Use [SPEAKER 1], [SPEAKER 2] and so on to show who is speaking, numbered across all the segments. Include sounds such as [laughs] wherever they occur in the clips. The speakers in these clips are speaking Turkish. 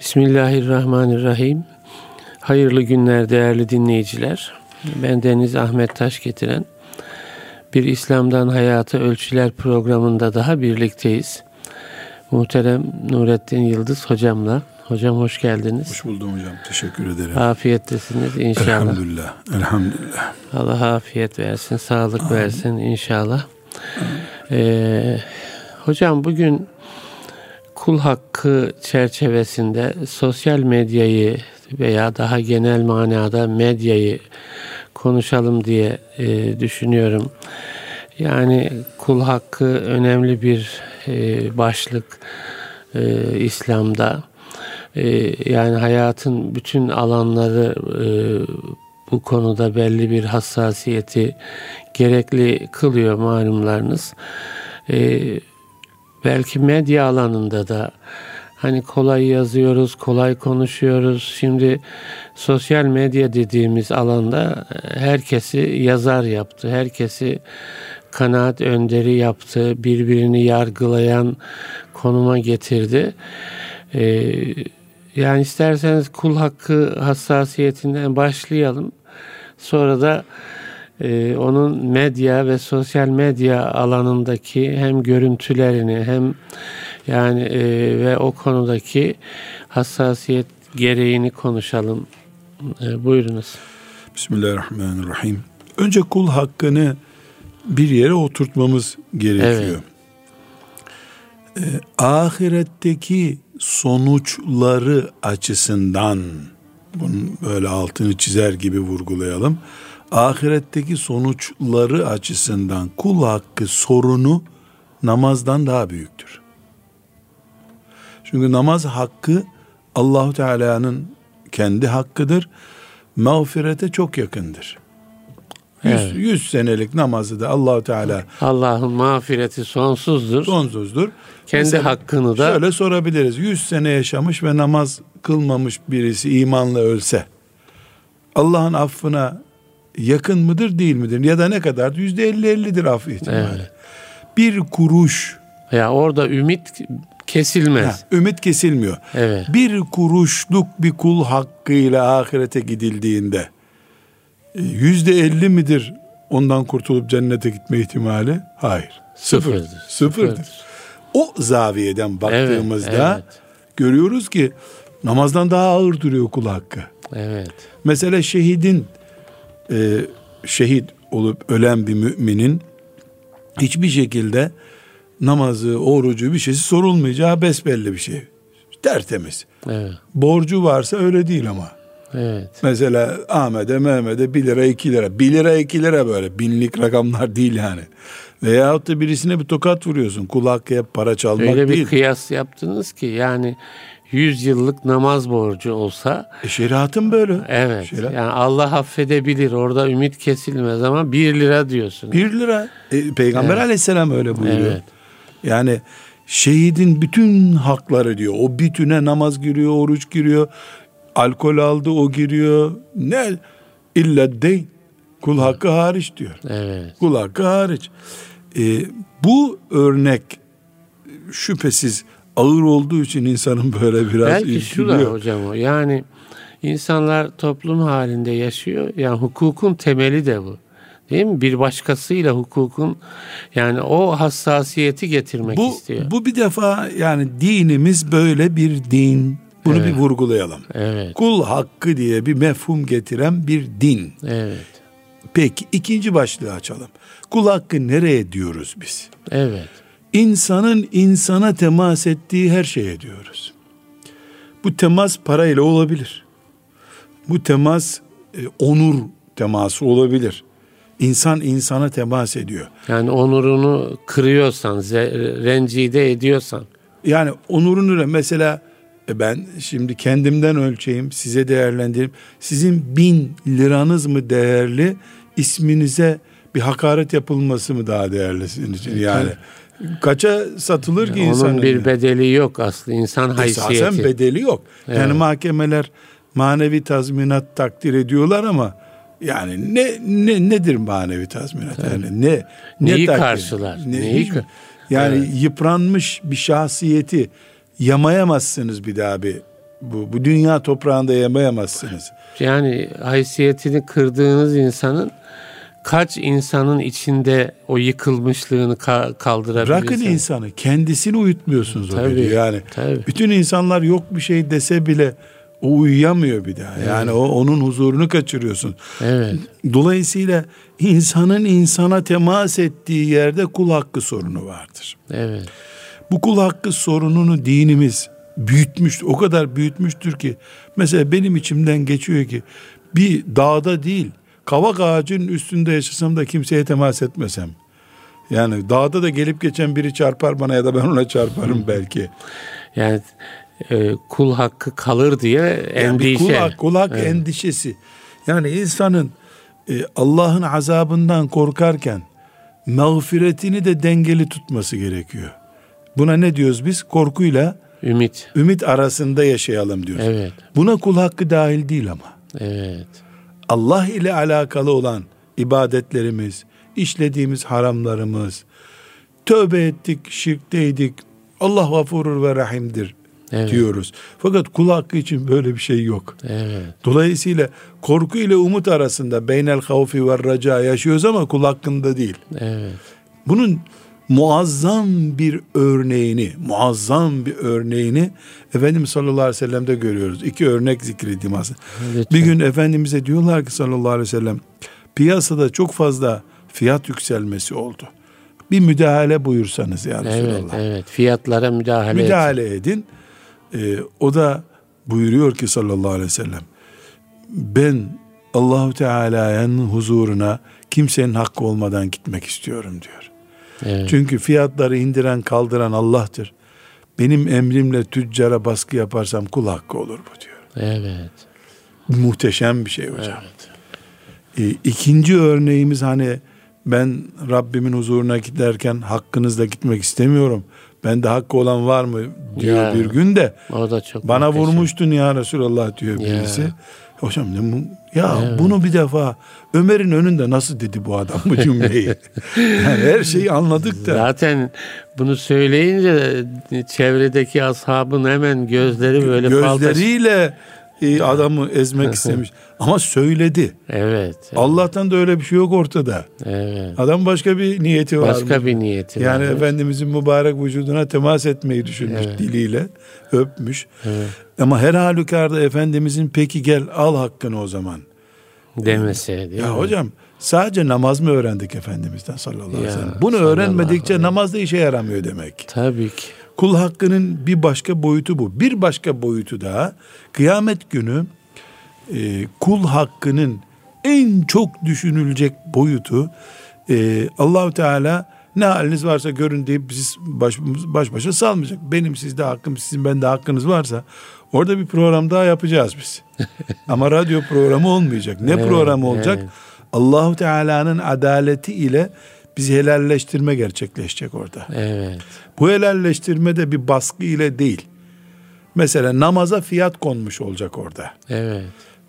[SPEAKER 1] Bismillahirrahmanirrahim. Hayırlı günler değerli dinleyiciler. Ben Deniz Ahmet Taş getiren bir İslam'dan Hayata Ölçüler programında daha birlikteyiz. Muhterem Nurettin Yıldız hocamla. Hocam hoş geldiniz.
[SPEAKER 2] Hoş buldum hocam. Teşekkür ederim.
[SPEAKER 1] Afiyettesiniz inşallah.
[SPEAKER 2] Elhamdülillah. Elhamdülillah.
[SPEAKER 1] Allah afiyet versin, sağlık Amin. versin inşallah. Ee, hocam bugün kul hakkı çerçevesinde sosyal medyayı veya daha genel manada medyayı konuşalım diye e, düşünüyorum. Yani kul hakkı önemli bir e, başlık e, İslam'da. E, yani hayatın bütün alanları e, bu konuda belli bir hassasiyeti gerekli kılıyor malumlarınız. E, belki medya alanında da hani kolay yazıyoruz, kolay konuşuyoruz. Şimdi sosyal medya dediğimiz alanda herkesi yazar yaptı. Herkesi kanaat önderi yaptı. Birbirini yargılayan konuma getirdi. Ee, yani isterseniz kul hakkı hassasiyetinden başlayalım. Sonra da e, onun medya ve sosyal medya alanındaki hem görüntülerini hem yani e, ve o konudaki hassasiyet gereğini konuşalım. E, buyurunuz.
[SPEAKER 2] Bismillahirrahmanirrahim. Önce kul hakkını bir yere oturtmamız gerekiyor. Evet. E, ahiretteki sonuçları açısından bunun böyle altını çizer gibi vurgulayalım ahiretteki sonuçları açısından kul hakkı sorunu namazdan daha büyüktür. Çünkü namaz hakkı Allahu Teala'nın kendi hakkıdır. Mağfirete çok yakındır. Yüz, evet. yüz senelik namazı da Allahu Teala
[SPEAKER 1] Allah'ın mağfireti sonsuzdur.
[SPEAKER 2] Sonsuzdur.
[SPEAKER 1] Kendi Mesela hakkını da
[SPEAKER 2] şöyle sorabiliriz. Yüz sene yaşamış ve namaz kılmamış birisi imanla ölse Allah'ın affına yakın mıdır değil midir? Ya da ne kadar? Yüzde elli ellidir af ihtimali. Evet. Bir kuruş.
[SPEAKER 1] Ya orada ümit kesilmez. Ha,
[SPEAKER 2] ümit kesilmiyor. Evet. Bir kuruşluk bir kul hakkıyla ahirete gidildiğinde e, yüzde elli midir ondan kurtulup cennete gitme ihtimali? Hayır.
[SPEAKER 1] Sıfırdır.
[SPEAKER 2] Sıfırdır. Sıfırdır. O zaviyeden baktığımızda evet, evet. görüyoruz ki namazdan daha ağır duruyor kul hakkı.
[SPEAKER 1] Evet.
[SPEAKER 2] Mesela şehidin e, şehit olup ölen bir müminin hiçbir şekilde namazı, orucu bir şeysi sorulmayacağı besbelli bir şey. Tertemiz. Evet. Borcu varsa öyle değil ama. Evet. Mesela Ahmet'e Mehmet'e 1 lira 2 lira. 1 lira 2 lira böyle binlik rakamlar değil yani. Veyahut da birisine bir tokat vuruyorsun. Kul hakkı hep para çalmak
[SPEAKER 1] Öyle
[SPEAKER 2] değil.
[SPEAKER 1] Öyle bir kıyas yaptınız ki yani 100 yıllık namaz borcu olsa
[SPEAKER 2] e şeriatın böyle.
[SPEAKER 1] Evet. Şeriat. Yani Allah affedebilir. Orada ümit kesilmez ama 1 lira diyorsun.
[SPEAKER 2] 1 lira. E, Peygamber evet. Aleyhisselam öyle buyuruyor. Evet. Yani şehidin bütün hakları diyor. O bütüne namaz giriyor, oruç giriyor. Alkol aldı o giriyor. Ne? İlla değil. Kul hakkı hariç diyor.
[SPEAKER 1] Evet.
[SPEAKER 2] Kul hakkı hariç. E, bu örnek şüphesiz ağır olduğu için insanın böyle biraz
[SPEAKER 1] Belki şu da hocam o yani insanlar toplum halinde yaşıyor. Yani hukukun temeli de bu. Değil mi? Bir başkasıyla hukukun yani o hassasiyeti getirmek
[SPEAKER 2] bu,
[SPEAKER 1] istiyor.
[SPEAKER 2] Bu bir defa yani dinimiz böyle bir din. Bunu evet. bir vurgulayalım.
[SPEAKER 1] Evet.
[SPEAKER 2] Kul hakkı diye bir mefhum getiren bir din.
[SPEAKER 1] Evet.
[SPEAKER 2] Peki ikinci başlığı açalım. Kul hakkı nereye diyoruz biz?
[SPEAKER 1] Evet
[SPEAKER 2] insanın insana temas ettiği her şeye diyoruz. Bu temas parayla olabilir. Bu temas e, onur teması olabilir. İnsan insana temas ediyor.
[SPEAKER 1] Yani onurunu kırıyorsan, rencide ediyorsan.
[SPEAKER 2] Yani onurunu mesela e, ben şimdi kendimden ölçeyim, size değerlendireyim. Sizin bin liranız mı değerli, isminize bir hakaret yapılması mı daha değerli sizin için? Yani Kaça satılır ki insan?
[SPEAKER 1] Onun bir bedeli yok aslında insan haysiyeti. Esasen
[SPEAKER 2] bedeli yok. Evet. Yani mahkemeler manevi tazminat takdir ediyorlar ama yani ne ne nedir manevi tazminat? Evet. Yani ne
[SPEAKER 1] ne neyi takdir? karşılar? Ne, neyi
[SPEAKER 2] yani evet. yıpranmış bir şahsiyeti yamayamazsınız bir daha bir Bu, bu dünya toprağında yamayamazsınız.
[SPEAKER 1] Yani haysiyetini kırdığınız insanın kaç insanın içinde o yıkılmışlığını ka- kaldırabilirsiniz?
[SPEAKER 2] Bırakın insanı kendisini uyutmuyorsunuz
[SPEAKER 1] Tabii,
[SPEAKER 2] o gece. Yani
[SPEAKER 1] tabii.
[SPEAKER 2] bütün insanlar yok bir şey dese bile o uyuyamıyor bir daha. Yani o onun huzurunu kaçırıyorsun.
[SPEAKER 1] Evet.
[SPEAKER 2] Dolayısıyla insanın insana temas ettiği yerde kul hakkı sorunu vardır.
[SPEAKER 1] Evet.
[SPEAKER 2] Bu kul hakkı sorununu dinimiz büyütmüş, o kadar büyütmüştür ki mesela benim içimden geçiyor ki bir dağda değil, kavak ağacının üstünde yaşasam da kimseye temas etmesem. Yani dağda da gelip geçen biri çarpar bana ya da ben ona çarparım belki.
[SPEAKER 1] Yani e, kul hakkı kalır diye
[SPEAKER 2] Yani
[SPEAKER 1] endişe.
[SPEAKER 2] kul, hak- kul hak
[SPEAKER 1] Evet.
[SPEAKER 2] endişesi. Yani insanın e, Allah'ın azabından korkarken mağfiretini de dengeli tutması gerekiyor. Buna ne diyoruz biz? Korkuyla
[SPEAKER 1] Ümit.
[SPEAKER 2] ümit arasında yaşayalım diyoruz.
[SPEAKER 1] Evet.
[SPEAKER 2] Buna kul hakkı dahil değil ama.
[SPEAKER 1] Evet.
[SPEAKER 2] Allah ile alakalı olan ibadetlerimiz, işlediğimiz haramlarımız, tövbe ettik, şirkteydik, Allah gafurur ve rahimdir
[SPEAKER 1] Evet.
[SPEAKER 2] diyoruz. Fakat kul hakkı için böyle bir şey yok.
[SPEAKER 1] Evet.
[SPEAKER 2] Dolayısıyla korku ile umut arasında beynel havfi ve raca yaşıyoruz ama kul hakkında değil.
[SPEAKER 1] Evet.
[SPEAKER 2] Bunun muazzam bir örneğini, muazzam bir örneğini Efendimiz sallallahu aleyhi ve sellem'de görüyoruz. İki örnek zikredeyim aslında.
[SPEAKER 1] Lütfen.
[SPEAKER 2] Bir gün Efendimiz'e diyorlar ki sallallahu aleyhi ve sellem piyasada çok fazla fiyat yükselmesi oldu. Bir müdahale buyursanız ya
[SPEAKER 1] Evet,
[SPEAKER 2] Resulallah.
[SPEAKER 1] evet. Fiyatlara müdahale,
[SPEAKER 2] müdahale edin. Ee, o da buyuruyor ki sallallahu aleyhi ve sellem ben Allahu Teala'nın huzuruna kimsenin hakkı olmadan gitmek istiyorum diyor.
[SPEAKER 1] Evet.
[SPEAKER 2] Çünkü fiyatları indiren kaldıran Allah'tır. Benim emrimle tüccara baskı yaparsam kul hakkı olur bu diyor.
[SPEAKER 1] Evet.
[SPEAKER 2] Muhteşem bir şey hocam. Ee, ikinci örneğimiz hani ben Rabbimin huzuruna giderken hakkınızla gitmek istemiyorum. Bende hakkı olan var mı diyor
[SPEAKER 1] Ya.
[SPEAKER 2] bir gün de
[SPEAKER 1] O da çok
[SPEAKER 2] bana
[SPEAKER 1] muhteşem.
[SPEAKER 2] vurmuştun ya Resulallah diyor
[SPEAKER 1] Ya.
[SPEAKER 2] birisi. Hocam ne ya bunu bir defa Ömer'in önünde nasıl dedi bu adam bu cümleyi? [laughs] yani her şeyi anladık da.
[SPEAKER 1] Zaten bunu söyleyince çevredeki ashabın hemen gözleri böyle
[SPEAKER 2] Gözleriyle e, adamı ezmek [laughs] istemiş. Ama söyledi.
[SPEAKER 1] Evet.
[SPEAKER 2] Allah'tan da öyle bir şey yok ortada.
[SPEAKER 1] Evet.
[SPEAKER 2] Adam başka bir niyeti var.
[SPEAKER 1] Başka bir niyeti
[SPEAKER 2] Yani
[SPEAKER 1] var.
[SPEAKER 2] Efendimizin mübarek vücuduna temas etmeyi düşünmüş
[SPEAKER 1] Evet.
[SPEAKER 2] diliyle. Öpmüş.
[SPEAKER 1] Evet.
[SPEAKER 2] Ama her halükarda Efendimizin peki gel al hakkını o zaman.
[SPEAKER 1] demeseydi. değil
[SPEAKER 2] Ya
[SPEAKER 1] mi?
[SPEAKER 2] hocam sadece namaz mı öğrendik Efendimiz'den sallallahu aleyhi ve sellem? Bunu öğrenmedikçe namaz da işe yaramıyor demek.
[SPEAKER 1] Tabii ki.
[SPEAKER 2] Kul hakkının bir başka boyutu bu. Bir başka boyutu daha kıyamet günü e, kul hakkının en çok düşünülecek boyutu e, Allahu Teala ne haliniz varsa görün deyip siz baş, baş başa salmayacak. Benim sizde hakkım, sizin bende hakkınız varsa orada bir program daha yapacağız biz. [laughs] Ama radyo programı olmayacak. Ne
[SPEAKER 1] Evet,
[SPEAKER 2] programı olacak?
[SPEAKER 1] evet.
[SPEAKER 2] Allahu Teala'nın adaleti ile bizi helalleştirme gerçekleşecek orada.
[SPEAKER 1] Evet.
[SPEAKER 2] Bu helalleştirme de bir baskı ile değil. Mesela namaza fiyat konmuş olacak orada.
[SPEAKER 1] Evet.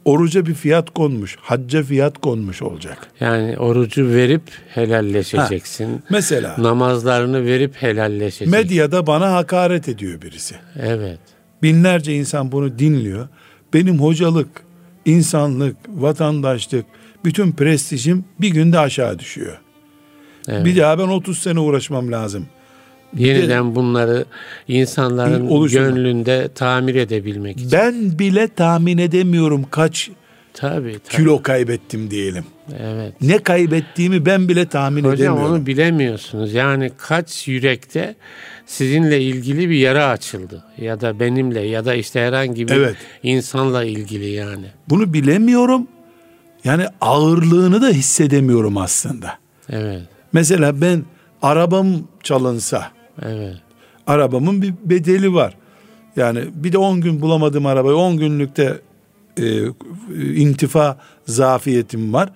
[SPEAKER 2] Oruca bir fiyat konmuş, hacca fiyat konmuş olacak.
[SPEAKER 1] Yani orucu verip helalleşeceksin.
[SPEAKER 2] Mesela
[SPEAKER 1] Namazlarını verip helalleşeceksin.
[SPEAKER 2] medyada bana hakaret ediyor birisi.
[SPEAKER 1] Evet.
[SPEAKER 2] Binlerce insan bunu dinliyor. Benim hocalık, insanlık, vatandaşlık, bütün prestijim bir günde aşağı düşüyor.
[SPEAKER 1] Evet.
[SPEAKER 2] Bir daha ben 30 sene uğraşmam lazım.
[SPEAKER 1] Yeniden bunları insanların
[SPEAKER 2] Oluşturma.
[SPEAKER 1] gönlünde tamir edebilmek için.
[SPEAKER 2] Ben bile tahmin edemiyorum kaç
[SPEAKER 1] Tabii tabii.
[SPEAKER 2] kilo kaybettim diyelim.
[SPEAKER 1] Evet.
[SPEAKER 2] Ne kaybettiğimi ben bile tahmin
[SPEAKER 1] Hocam
[SPEAKER 2] edemiyorum.
[SPEAKER 1] onu bilemiyorsunuz. Yani kaç yürekte sizinle ilgili bir yara açıldı. Ya da benimle ya da işte herhangi bir
[SPEAKER 2] Evet.
[SPEAKER 1] insanla ilgili yani.
[SPEAKER 2] Bunu bilemiyorum. Yani ağırlığını da hissedemiyorum aslında.
[SPEAKER 1] Evet.
[SPEAKER 2] Mesela ben arabam çalınsa,
[SPEAKER 1] Evet.
[SPEAKER 2] arabamın bir bedeli var. Yani bir de 10 gün bulamadım arabayı, 10 günlükte e, intifa zafiyetim var.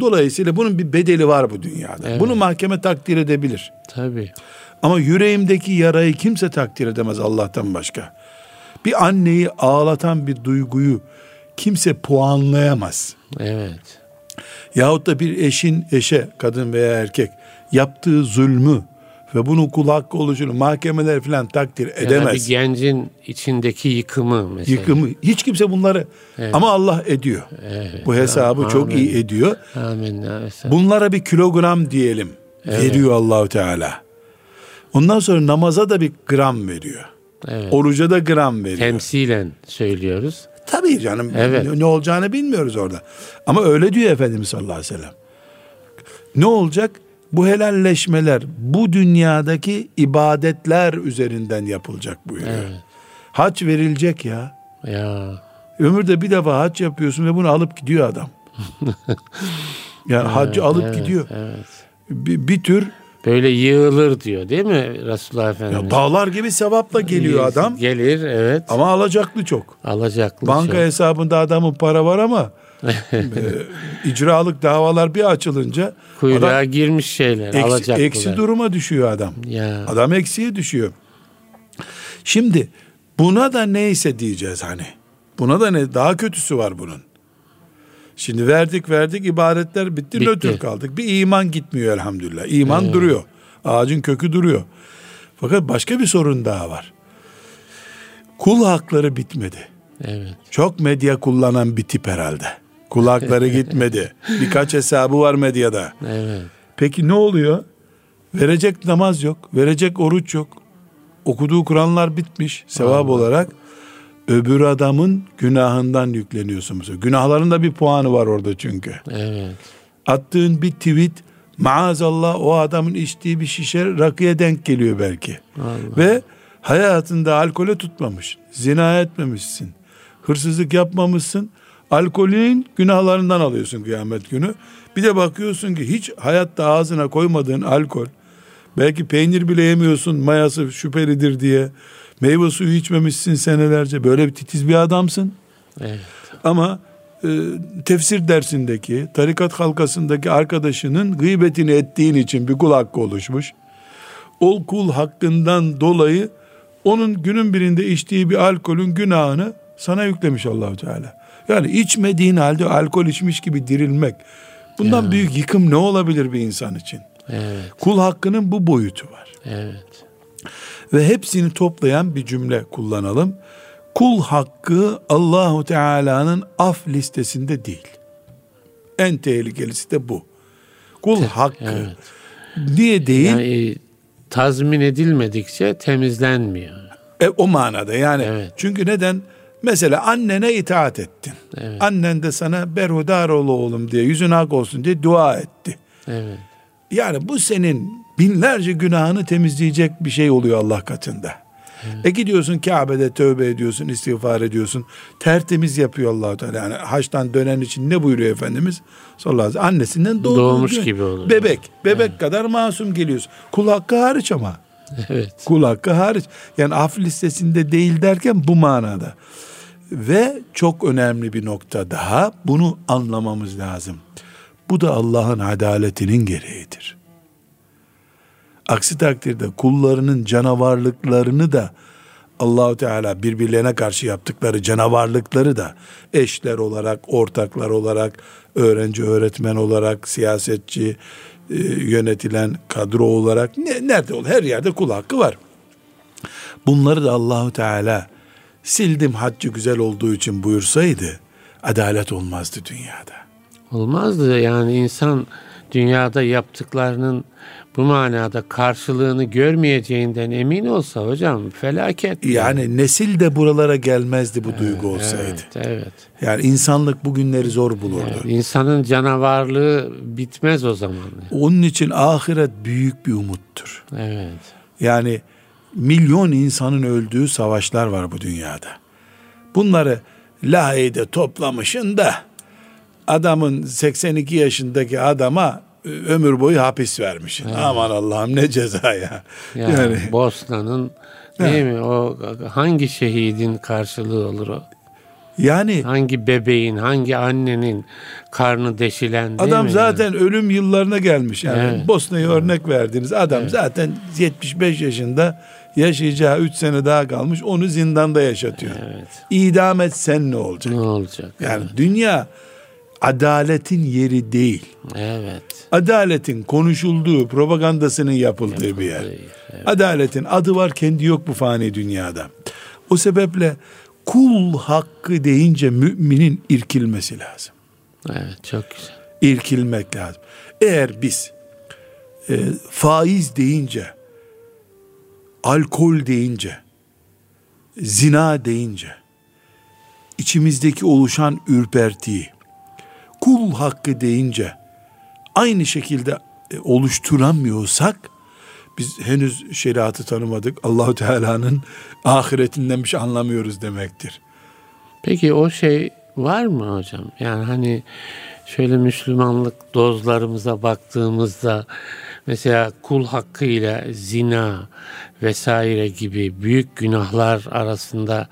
[SPEAKER 2] Dolayısıyla bunun bir bedeli var bu dünyada.
[SPEAKER 1] Evet.
[SPEAKER 2] Bunu mahkeme takdir edebilir.
[SPEAKER 1] Tabii.
[SPEAKER 2] Ama yüreğimdeki yarayı kimse takdir edemez Allah'tan başka. Bir anneyi ağlatan bir duyguyu kimse puanlayamaz. Ve bunun kul hakkı oluşunu mahkemeler falan takdir
[SPEAKER 1] Ya da
[SPEAKER 2] edemez.
[SPEAKER 1] bir gencin içindeki yıkımı mesela.
[SPEAKER 2] Yıkımı hiç kimse bunları
[SPEAKER 1] Evet.
[SPEAKER 2] ama Allah ediyor.
[SPEAKER 1] Evet.
[SPEAKER 2] Bu hesabı çok
[SPEAKER 1] Amin.
[SPEAKER 2] iyi ediyor.
[SPEAKER 1] Amin. Evet.
[SPEAKER 2] Bunlara bir kilogram diyelim. Veriyor Allahu Teala. Ondan sonra namaza da bir gram veriyor.
[SPEAKER 1] Evet.
[SPEAKER 2] Oruca da gram veriyor.
[SPEAKER 1] Temsilen söylüyoruz.
[SPEAKER 2] Tabii canım.
[SPEAKER 1] Evet.
[SPEAKER 2] Ne, ne olacağını bilmiyoruz orada. Ama öyle diyor Efendimiz sallallahu aleyhi ve sellem. Ne olacak? Bu helalleşmeler bu dünyadaki ibadetler üzerinden yapılacak buyuruyor.
[SPEAKER 1] Evet.
[SPEAKER 2] Hac verilecek ya.
[SPEAKER 1] Ya.
[SPEAKER 2] Ömürde bir defa hac yapıyorsun ve bunu alıp gidiyor adam. [laughs] yani haccı alıp
[SPEAKER 1] evet,
[SPEAKER 2] gidiyor.
[SPEAKER 1] Evet.
[SPEAKER 2] Bir, bir tür
[SPEAKER 1] Böyle yığılır diyor değil mi Resulullah Efendimiz?
[SPEAKER 2] ya dağlar gibi sevapla geliyor adam.
[SPEAKER 1] Gelir evet.
[SPEAKER 2] Ama alacaklı çok.
[SPEAKER 1] Alacaklı
[SPEAKER 2] Banka
[SPEAKER 1] çok.
[SPEAKER 2] hesabında adamın para var ama [laughs] e, icralık davalar bir açılınca
[SPEAKER 1] Kuyruğa
[SPEAKER 2] adam
[SPEAKER 1] girmiş şeyler.
[SPEAKER 2] eksi,
[SPEAKER 1] alacaklılar.
[SPEAKER 2] eksi duruma düşüyor adam.
[SPEAKER 1] Ya.
[SPEAKER 2] Adam eksiye düşüyor. Şimdi buna da neyse diyeceğiz hani. Buna da ne daha kötüsü var bunun. Şimdi verdik verdik ibadetler bitti,
[SPEAKER 1] Bitti.
[SPEAKER 2] nötr kaldık. Bir iman gitmiyor elhamdülillah. İman duruyor. Ağacın kökü duruyor. Fakat başka bir sorun daha var. Kul hakları bitmedi.
[SPEAKER 1] Evet.
[SPEAKER 2] Çok medya kullanan bir tip herhalde. Kul hakları [laughs] gitmedi. Birkaç hesabı var medyada.
[SPEAKER 1] Evet.
[SPEAKER 2] Peki ne oluyor? Verecek namaz yok, verecek oruç yok. Okuduğu Kur'anlar bitmiş sevap olarak. Öbür adamın günahından yükleniyorsun. Günahların da bir puanı var orada çünkü.
[SPEAKER 1] Evet.
[SPEAKER 2] Attığın bir tweet maazallah o adamın içtiği bir şişe rakıya denk geliyor belki.
[SPEAKER 1] Allah.
[SPEAKER 2] Ve hayatında alkole tutmamış. Zina etmemişsin. Hırsızlık yapmamışsın. Alkolün günahlarından alıyorsun kıyamet günü. Bir de bakıyorsun ki hiç hayatta ağzına koymadığın alkol. Belki peynir bile yemiyorsun mayası şüphelidir diye. Meyve suyu içmemişsin senelerce. Böyle bir titiz bir adamsın.
[SPEAKER 1] Evet.
[SPEAKER 2] Ama e, tefsir dersindeki, tarikat halkasındaki arkadaşının gıybetini ettiğin için bir kul hakkı oluşmuş. O kul hakkından dolayı onun günün birinde içtiği bir alkolün günahını sana yüklemiş Allahu Teala. Yani içmediğin halde alkol içmiş gibi dirilmek. Bundan büyük yıkım ne olabilir bir insan için?
[SPEAKER 1] Evet.
[SPEAKER 2] Kul hakkının bu boyutu var.
[SPEAKER 1] Evet.
[SPEAKER 2] Ve hepsini toplayan bir cümle kullanalım. Kul hakkı Allahu Teala'nın af listesinde değil. En tehlikelisi de bu. Kul hakkı.
[SPEAKER 1] evet.
[SPEAKER 2] Niye değil?
[SPEAKER 1] Yani e, tazmin edilmedikçe temizlenmiyor.
[SPEAKER 2] E, o manada yani.
[SPEAKER 1] Evet.
[SPEAKER 2] Çünkü neden? Mesela annene itaat ettin.
[SPEAKER 1] Evet.
[SPEAKER 2] Annen de sana berhudar ol oğlum diye yüzün hak olsun diye dua etti.
[SPEAKER 1] Evet.
[SPEAKER 2] Yani bu senin binlerce günahını temizleyecek bir şey oluyor Allah katında. E gidiyorsun Kabe'de tövbe ediyorsun, istiğfar ediyorsun. Tertemiz yapıyor allah Teala. Yani haçtan dönen için ne buyuruyor Efendimiz? Sallallahu aleyhi ve sellem. Annesinden.
[SPEAKER 1] Doğmuş
[SPEAKER 2] diyor.
[SPEAKER 1] gibi oluyor.
[SPEAKER 2] Bebek. Bebek kadar masum geliyorsun. Kul hakkı hariç ama.
[SPEAKER 1] Evet.
[SPEAKER 2] Kul hakkı hariç. Yani af listesinde değil derken bu manada. Ve çok önemli bir nokta daha. Bunu anlamamız lazım. Bu da Allah'ın adaletinin gereğidir. Aksi takdirde kullarının canavarlıklarını da Allahu Teala birbirlerine karşı yaptıkları canavarlıkları da eşler olarak, ortaklar olarak, öğrenci, öğretmen olarak, siyasetçi, e, yönetilen kadro olarak ne, nerede ol? Her yerde kul hakkı var. Bunları da Allahu Teala sildim haccı güzel olduğu için buyursaydı adalet olmazdı dünyada.
[SPEAKER 1] Olmazdı yani insan dünyada yaptıklarının bu manada karşılığını görmeyeceğinden emin olsa hocam felaket.
[SPEAKER 2] Yani nesil de buralara gelmezdi bu duygu olsaydı.
[SPEAKER 1] Evet, evet.
[SPEAKER 2] Yani insanlık bugünleri zor bulurdu.
[SPEAKER 1] Evet, İnsanın canavarlığı bitmez o zaman.
[SPEAKER 2] Onun için ahiret büyük bir umuttur.
[SPEAKER 1] Evet.
[SPEAKER 2] Yani milyon insanın öldüğü savaşlar var bu dünyada. Bunları Lahey'de toplamışın da adamın 82 yaşındaki adama ömür boyu hapis vermişsin. Aman Allah'ım ne ceza ya.
[SPEAKER 1] Yani, [laughs]
[SPEAKER 2] Yani,
[SPEAKER 1] Bosna'nın değil mi o hangi şehidin karşılığı olur o?
[SPEAKER 2] yani
[SPEAKER 1] Hangi bebeğin, hangi annenin karnı deşilen değil
[SPEAKER 2] adam
[SPEAKER 1] mi?
[SPEAKER 2] zaten ölüm yıllarına gelmiş. Yani
[SPEAKER 1] Evet.
[SPEAKER 2] Bosna'yı örnek verdiniz. Adam zaten 75 yaşında yaşayacağı 3 sene daha kalmış. Onu zindanda yaşatıyor.
[SPEAKER 1] Evet.
[SPEAKER 2] İdam etsen ne olacak?
[SPEAKER 1] Ne olacak?
[SPEAKER 2] Yani dünya adaletin yeri değil.
[SPEAKER 1] Evet.
[SPEAKER 2] Adaletin konuşulduğu, propagandasının yapıldığı, yapıldığı bir yer. Evet. Adaletin adı var, kendi yok bu fani dünyada. O sebeple kul hakkı deyince müminin irkilmesi lazım.
[SPEAKER 1] Evet, çok güzel.
[SPEAKER 2] İrkilmek lazım. Eğer biz e, faiz deyince, alkol deyince, zina deyince, içimizdeki oluşan ürpertiyi, kul hakkı deyince aynı şekilde e, oluşturamıyorsak biz henüz şeriatı tanımadık. Allahu Teala'nın ahiretinden bir şey anlamıyoruz demektir.
[SPEAKER 1] Peki o şey var mı hocam? Yani hani şöyle Müslümanlık dozlarımıza baktığımızda mesela kul hakkı ile zina vesaire gibi büyük günahlar arasında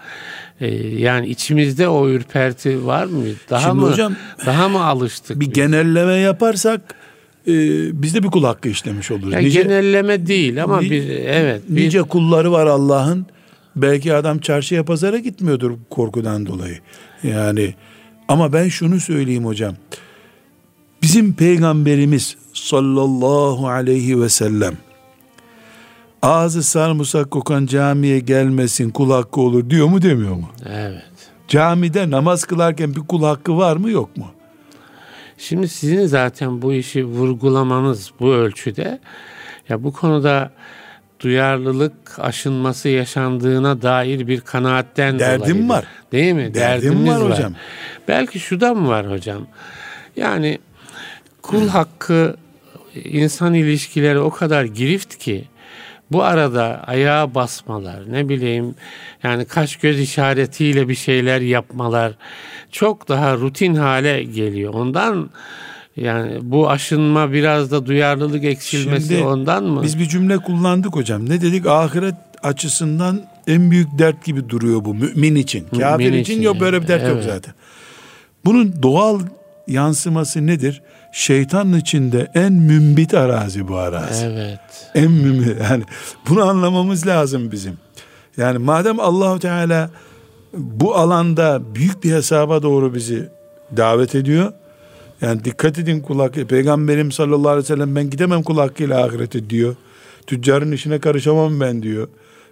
[SPEAKER 1] e, yani içimizde o ürperti var mı? Daha Şimdi mı hocam, daha mı alıştık?
[SPEAKER 2] Bir biz? genelleme yaparsak e, biz de bir kul hakkı işlemiş oluruz.
[SPEAKER 1] Yani nice, genelleme değil ama ni, bir evet
[SPEAKER 2] bir, nice kulları var Allah'ın. Belki adam çarşıya pazara gitmiyordur korkudan dolayı. Yani ama ben şunu söyleyeyim hocam. Bizim peygamberimiz sallallahu aleyhi ve sellem ağzı sarımsak kokan camiye gelmesin kul hakkı olur diyor mu demiyor mu?
[SPEAKER 1] Evet.
[SPEAKER 2] Camide namaz kılarken bir kul hakkı var mı yok mu?
[SPEAKER 1] Şimdi sizin zaten bu işi vurgulamanız bu ölçüde ya bu konuda duyarlılık aşınması yaşandığına dair bir kanaatten
[SPEAKER 2] Derdim
[SPEAKER 1] dolayı.
[SPEAKER 2] var.
[SPEAKER 1] Değil mi?
[SPEAKER 2] Derdim Derdimiz var hocam. Var.
[SPEAKER 1] Belki şudan mı var hocam? Yani kul hakkı insan ilişkileri o kadar girift ki bu arada ayağa basmalar, ne bileyim yani kaş göz işaretiyle bir şeyler yapmalar çok daha rutin hale geliyor. Ondan yani bu aşınma biraz da duyarlılık eksilmesi Şimdi, ondan mı?
[SPEAKER 2] Biz bir cümle kullandık hocam. Ne dedik? Ahiret açısından en büyük dert gibi duruyor bu mümin için. Mümin Kafir için, için yok böyle bir dert evet. yok zaten. Bunun doğal yansıması nedir? Şeytanın içinde en mümbit arazi bu arazi.
[SPEAKER 1] Evet.
[SPEAKER 2] En mümbit yani bunu anlamamız lazım bizim. Yani madem Allahu Teala bu alanda büyük bir hesaba doğru bizi davet ediyor. Yani dikkat edin kulak. Peygamberim sallallahu aleyhi ve sellem ben gidemem kul hakkıyla ahirete diyor. Tüccarın işine karışamam ben diyor.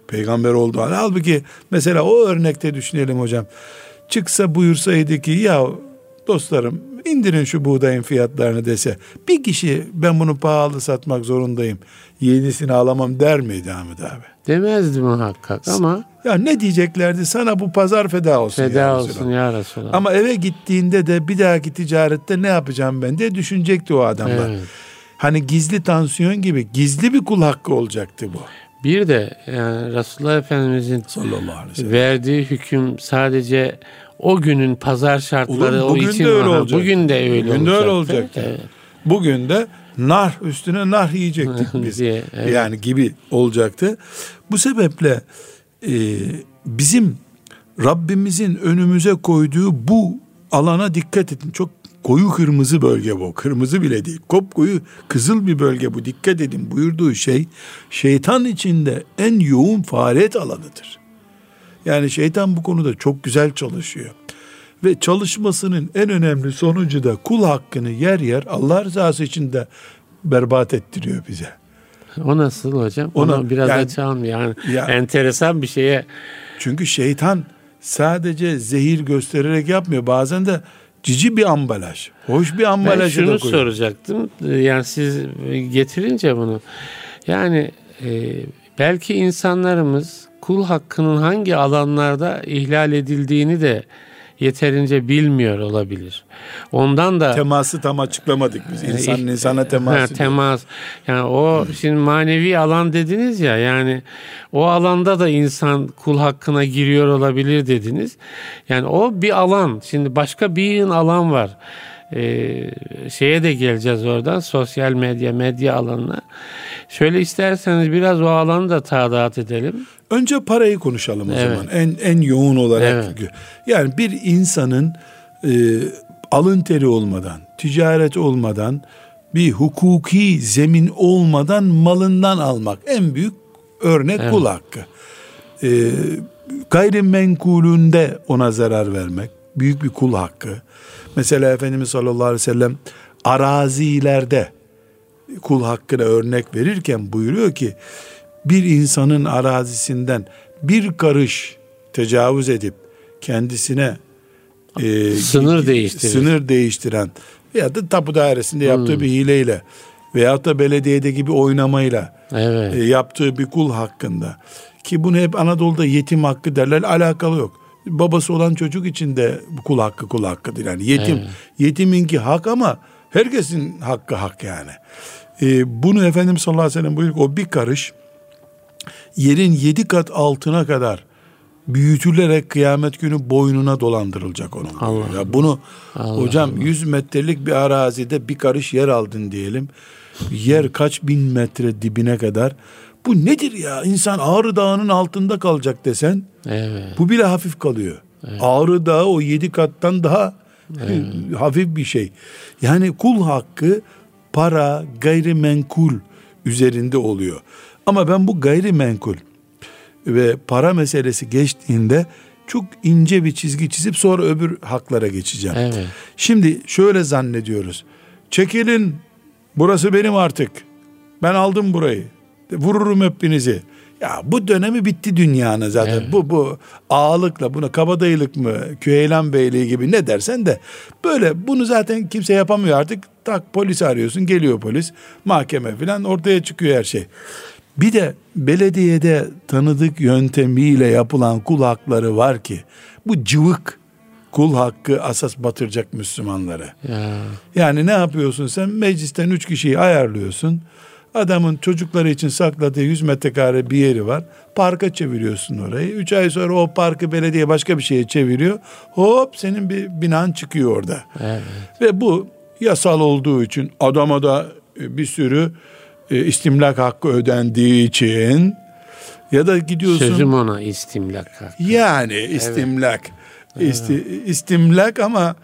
[SPEAKER 2] Peygamber oldu. Halbuki mesela o örnekte düşünelim hocam. Çıksa buyursaydı ki ya dostlarım indirin şu buğdayın fiyatlarını dese bir kişi ben bunu pahalı satmak zorundayım yenisini alamam der miydi Ahmet abi?
[SPEAKER 1] Demezdi muhakkak ama
[SPEAKER 2] ya ne diyeceklerdi sana bu pazar feda olsun
[SPEAKER 1] feda ya olsun ya Resulallah.
[SPEAKER 2] Ama eve gittiğinde de bir dahaki ticarette ne yapacağım ben diye düşünecekti o adamlar. Evet. Hani gizli tansiyon gibi gizli bir kul hakkı olacaktı bu.
[SPEAKER 1] Bir de yani Resulullah Efendimizin verdiği hüküm sadece o günün pazar şartları
[SPEAKER 2] Olur,
[SPEAKER 1] o için
[SPEAKER 2] de öyle olacak.
[SPEAKER 1] Bugün de öyle
[SPEAKER 2] bugün de öyle olacak. Evet. Bugün de nar üstüne nar yiyecektik biz. [laughs] Diye, evet. Yani gibi olacaktı. Bu sebeple e, bizim Rabbimizin önümüze koyduğu bu alana dikkat edin. Çok koyu kırmızı bölge bu. Kırmızı bile değil. Kop koyu kızıl bir bölge bu. Dikkat edin buyurduğu şey şeytan içinde en yoğun faaliyet alanıdır. Yani şeytan bu konuda çok güzel çalışıyor. Ve çalışmasının en önemli sonucu da kul hakkını yer yer Allah rızası için de berbat ettiriyor bize.
[SPEAKER 1] O nasıl hocam? Ona, Onu biraz yani, açalım yani. Ya, enteresan bir şeye.
[SPEAKER 2] Çünkü şeytan sadece zehir göstererek yapmıyor. Bazen de cici bir ambalaj. Hoş bir ambalaj
[SPEAKER 1] ben şunu soracaktım. Yani siz getirince bunu. Yani e, belki insanlarımız kul hakkının hangi alanlarda ihlal edildiğini de yeterince bilmiyor olabilir. Ondan da
[SPEAKER 2] teması tam açıklamadık biz. İnsanın e, insana teması. Ha,
[SPEAKER 1] temas. Yani o şimdi manevi alan dediniz ya yani o alanda da insan kul hakkına giriyor olabilir dediniz. Yani o bir alan. Şimdi başka bir alan var. Ee, şeye de geleceğiz oradan sosyal medya medya alanına. Şöyle isterseniz biraz o alanı da taadat edelim.
[SPEAKER 2] Önce parayı konuşalım o evet. zaman. En en yoğun olarak. Evet. Yani bir insanın e, alın teri olmadan, ticaret olmadan, bir hukuki zemin olmadan malından almak en büyük örnek evet. kul hakkı. E, gayrimenkulünde ona zarar vermek, büyük bir kul hakkı. Mesela Efendimiz sallallahu aleyhi ve sellem arazilerde kul hakkına örnek verirken buyuruyor ki bir insanın arazisinden bir karış tecavüz edip kendisine
[SPEAKER 1] e, sınır değiştirir.
[SPEAKER 2] Sınır değiştiren veya da tapu dairesinde yaptığı hmm. bir hileyle veyahut da belediyede gibi oynamayla evet. e, yaptığı bir kul hakkında ki bunu hep Anadolu'da yetim hakkı derler alakalı yok. Babası olan çocuk için de kul hakkı kul hakkıdır. Yani yetim evet. yetiminki hak ama herkesin hakkı hak yani. E, bunu Efendimiz sallallahu aleyhi ve sellem buyuruyor o bir karış yerin yedi kat altına kadar büyütülerek kıyamet günü boynuna dolandırılacak onun. Allah. Ya bunu Allah hocam Allah. 100 metrelik bir arazide bir karış yer aldın diyelim. Yer kaç bin metre dibine kadar. Bu nedir ya? İnsan Ağrı Dağı'nın altında kalacak desen. Evet. Bu bile hafif kalıyor. Evet. Ağrı Dağı o yedi kattan daha evet. [laughs] hafif bir şey. Yani kul hakkı para, gayrimenkul üzerinde oluyor. Ama ben bu gayrimenkul ve para meselesi geçtiğinde çok ince bir çizgi çizip sonra öbür haklara geçeceğim. Evet. Şimdi şöyle zannediyoruz. Çekilin burası benim artık. Ben aldım burayı. Vururum hepinizi. Ya bu dönemi bitti dünyanın zaten. Evet. Bu bu ağalıkla buna kabadayılık mı, Küheylan Beyliği gibi ne dersen de böyle bunu zaten kimse yapamıyor artık. Tak polis arıyorsun, geliyor polis, mahkeme filan ortaya çıkıyor her şey. Bir de belediyede tanıdık yöntemiyle yapılan kul hakları var ki bu cıvık kul hakkı asas batıracak Müslümanları. Ya. Yani ne yapıyorsun sen? Meclisten üç kişiyi ayarlıyorsun. Adamın çocukları için sakladığı 100 metrekare bir yeri var. Parka çeviriyorsun orayı. Üç ay sonra o parkı belediye başka bir şeye çeviriyor. Hop senin bir binan çıkıyor orada. Evet. Ve bu yasal olduğu için adama da bir sürü e, istimlak hakkı ödendiği için ya da gidiyorsun
[SPEAKER 1] sözüm ona istimlak hakkı.
[SPEAKER 2] Yani istimlak. Evet. İsti, istimlak ama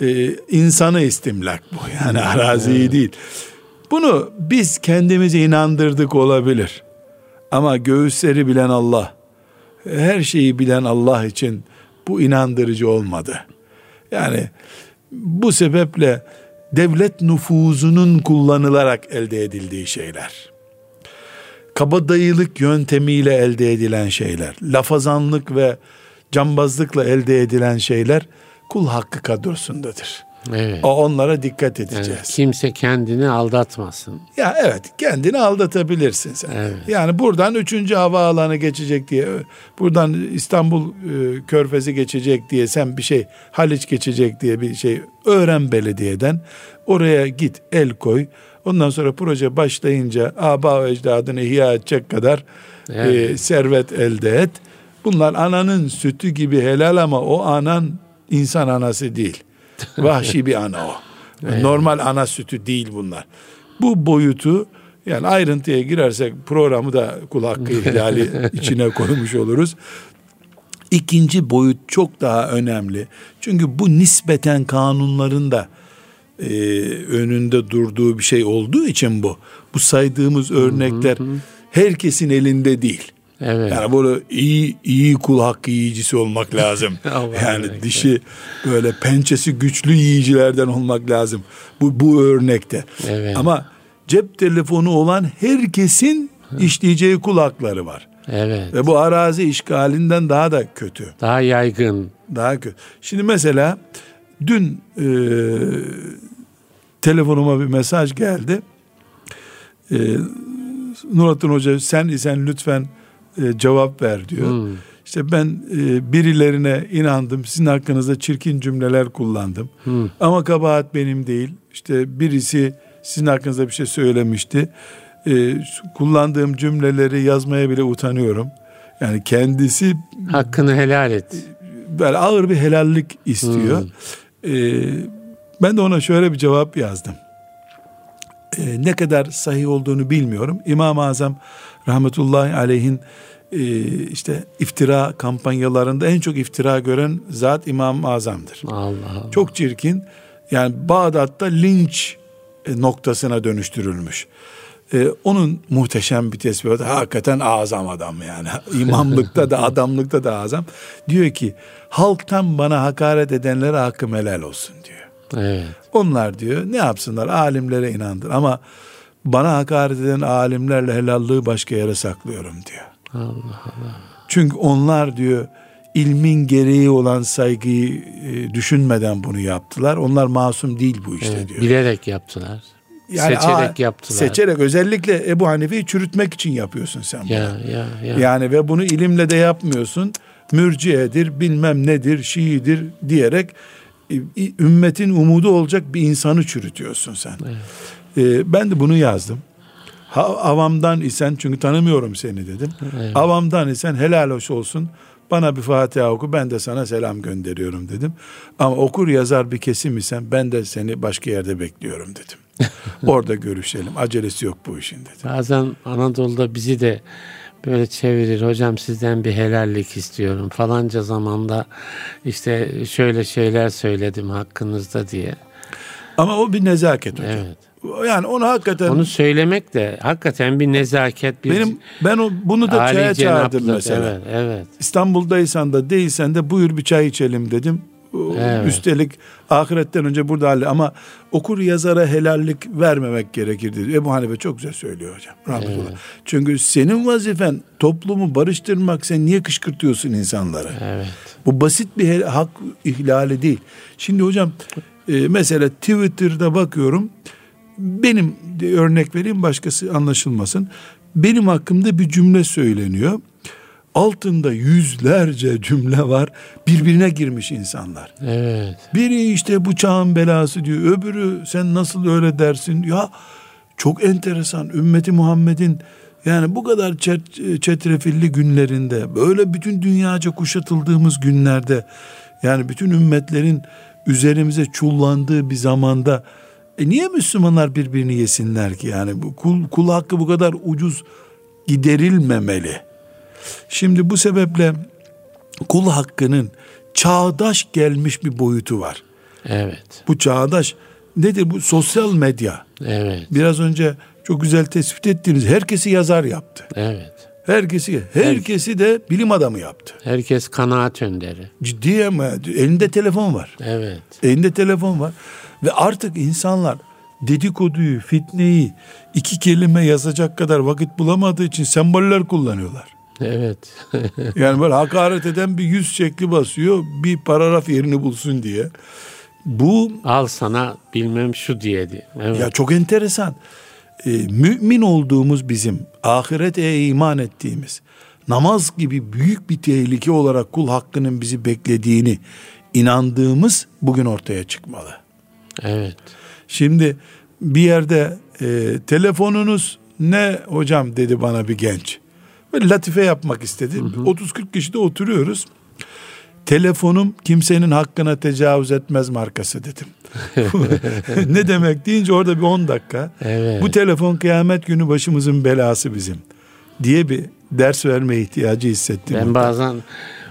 [SPEAKER 2] e, insanı istimlak bu. Yani araziyi evet. değil. Bunu biz kendimize inandırdık olabilir. Ama göğüsleri bilen Allah, her şeyi bilen Allah için bu inandırıcı olmadı. Yani bu sebeple devlet nüfuzunun kullanılarak elde edildiği şeyler. Kabadayılık yöntemiyle elde edilen şeyler, lafazanlık ve cambazlıkla elde edilen şeyler kul hakkı kadrosundadır. Evet. O onlara dikkat edeceğiz. Evet,
[SPEAKER 1] kimse kendini aldatmasın.
[SPEAKER 2] Ya evet kendini aldatabilirsin sen. Evet. Yani buradan üçüncü havaalanı geçecek diye buradan İstanbul e, Körfezi geçecek diye sen bir şey Haliç geçecek diye bir şey öğren belediyeden. Oraya git el koy. Ondan sonra proje başlayınca aba ecdadını ihya edecek kadar evet. e, servet elde et. Bunlar ananın sütü gibi helal ama o anan insan anası değil. Vahşi bir ana o. Normal ana sütü değil bunlar. Bu boyutu yani ayrıntıya girersek programı da kul hakkı [laughs] ihlali içine koymuş oluruz. İkinci boyut çok daha önemli. Çünkü bu nispeten kanunların da e, önünde durduğu bir şey olduğu için bu. Bu saydığımız örnekler herkesin elinde değil. Evet. Yani böyle iyi iyi kul hakkı yiyicisi olmak lazım. [laughs] yani dişi böyle pençesi güçlü yiyicilerden olmak lazım. Bu bu örnekte. Evet. Ama cep telefonu olan herkesin işleyeceği kul hakları var. Evet. Ve bu arazi işgalinden daha da kötü.
[SPEAKER 1] Daha yaygın.
[SPEAKER 2] Daha kötü. Şimdi mesela dün e, telefonuma bir mesaj geldi. E, Nurattin Hoca sen isen lütfen e, cevap ver diyor. Hmm. İşte ben e, birilerine inandım. Sizin hakkınızda çirkin cümleler kullandım. Hmm. Ama kabahat benim değil. İşte birisi sizin hakkınızda bir şey söylemişti. E, kullandığım cümleleri yazmaya bile utanıyorum. Yani kendisi
[SPEAKER 1] hakkını helal et.
[SPEAKER 2] Böyle ağır bir helallik istiyor. Hmm. E, ben de ona şöyle bir cevap yazdım. E, ne kadar sahih olduğunu bilmiyorum. İmam-ı Azam rahmetullahi aleyhin e, işte iftira kampanyalarında en çok iftira gören zat İmam-ı Azam'dır. Allah Allah. Çok çirkin. Yani Bağdat'ta linç e, noktasına dönüştürülmüş. Ee, onun muhteşem bir var. Hakikaten azam adam yani. [laughs] İmamlıkta da adamlıkta da azam. Diyor ki halktan bana hakaret edenlere hakkım helal olsun diyor.
[SPEAKER 1] Evet.
[SPEAKER 2] Onlar diyor ne yapsınlar alimlere inandır ama bana hakaret eden alimlerle helallığı başka yere saklıyorum diyor.
[SPEAKER 1] Allah Allah.
[SPEAKER 2] Çünkü onlar diyor ilmin gereği olan saygıyı e, düşünmeden bunu yaptılar. Onlar masum değil bu işte
[SPEAKER 1] Evet,
[SPEAKER 2] diyor.
[SPEAKER 1] bilerek yaptılar.
[SPEAKER 2] Yani,
[SPEAKER 1] seçerek
[SPEAKER 2] aa,
[SPEAKER 1] yaptılar.
[SPEAKER 2] Seçerek özellikle Ebu Hanife'yi çürütmek için yapıyorsun sen bunu.
[SPEAKER 1] Ya ya ya.
[SPEAKER 2] Yani ve bunu ilimle de yapmıyorsun. Mürciyedir, bilmem nedir, Şiidir diyerek e, ümmetin umudu olacak bir insanı çürütüyorsun sen. E, ben de bunu yazdım. Ha, avamdan isen çünkü tanımıyorum seni dedim.
[SPEAKER 1] Evet.
[SPEAKER 2] Avamdan isen helal hoş olsun. Bana bir Fatiha oku ben de sana selam gönderiyorum dedim. Ama okur yazar bir kesim isen ben de seni başka yerde bekliyorum dedim. [laughs] Orada görüşelim. Acelesi yok bu işin dedim.
[SPEAKER 1] Bazen Anadolu'da bizi de böyle çevirir. Hocam sizden bir helallik istiyorum. Falanca zamanda işte şöyle şeyler söyledim hakkınızda diye.
[SPEAKER 2] Ama o bir nezaket hocam.
[SPEAKER 1] Evet.
[SPEAKER 2] Yani onu hakikaten
[SPEAKER 1] Onu söylemek de hakikaten bir nezaket. Bir
[SPEAKER 2] benim ben o bunu da çaya çağırdım mesela.
[SPEAKER 1] Evet, evet.
[SPEAKER 2] İstanbul'daysan da değilsen de buyur bir çay içelim dedim.
[SPEAKER 1] Evet.
[SPEAKER 2] Üstelik ahiretten önce burada halle ama okur yazara helallik vermemek gerekir dedi. Ebu Hanife çok güzel söylüyor hocam. Rahmetullah. Çünkü senin vazifen toplumu barıştırmak sen niye kışkırtıyorsun insanları?
[SPEAKER 1] Evet.
[SPEAKER 2] Bu basit bir hak ihlali değil. Şimdi hocam e, mesela Twitter'da bakıyorum. Benim de örnek vereyim başkası anlaşılmasın. Benim hakkımda bir cümle söyleniyor. Altında yüzlerce cümle var. Birbirine girmiş insanlar.
[SPEAKER 1] Evet.
[SPEAKER 2] Biri işte bu çağın belası diyor. Öbürü sen nasıl öyle dersin? Ya çok enteresan. Ümmeti Muhammed'in yani bu kadar çet- çetrefilli günlerinde böyle bütün dünyaca kuşatıldığımız günlerde yani bütün ümmetlerin üzerimize çullandığı bir zamanda e niye Müslümanlar birbirini yesinler ki yani bu kul, kul hakkı bu kadar ucuz giderilmemeli. Şimdi bu sebeple kul hakkının çağdaş gelmiş bir boyutu var.
[SPEAKER 1] Evet.
[SPEAKER 2] Bu çağdaş nedir bu sosyal medya?
[SPEAKER 1] Evet.
[SPEAKER 2] Biraz önce çok güzel tespit ettiğiniz herkesi yazar yaptı.
[SPEAKER 1] Evet.
[SPEAKER 2] Herkesi herkesi de bilim adamı yaptı.
[SPEAKER 1] Herkes kanaat önderi.
[SPEAKER 2] Ciddi ama elinde telefon var.
[SPEAKER 1] Evet.
[SPEAKER 2] Elinde telefon var ve artık insanlar dedikoduyu, fitneyi iki kelime yazacak kadar vakit bulamadığı için semboller kullanıyorlar.
[SPEAKER 1] Evet. [laughs]
[SPEAKER 2] Yani böyle hakaret eden bir yüz şekli basıyor bir paragraf yerini bulsun diye. Bu
[SPEAKER 1] Al sana bilmem şu diyedi. Evet.
[SPEAKER 2] ya çok enteresan. Ee, mümin olduğumuz bizim, ahirete iman ettiğimiz, namaz gibi büyük bir tehlike olarak kul hakkının bizi beklediğini inandığımız bugün ortaya çıkmalı.
[SPEAKER 1] Evet.
[SPEAKER 2] Şimdi bir yerde e, telefonunuz ne hocam dedi bana bir genç. Böyle latife yapmak istedi. 30-40 kişi de oturuyoruz. Telefonum kimsenin hakkına tecavüz etmez markası dedim. [laughs] ne demek deyince orada bir 10 dakika.
[SPEAKER 1] Evet.
[SPEAKER 2] Bu telefon kıyamet günü başımızın belası bizim diye bir ders verme ihtiyacı hissettim.
[SPEAKER 1] Ben bazen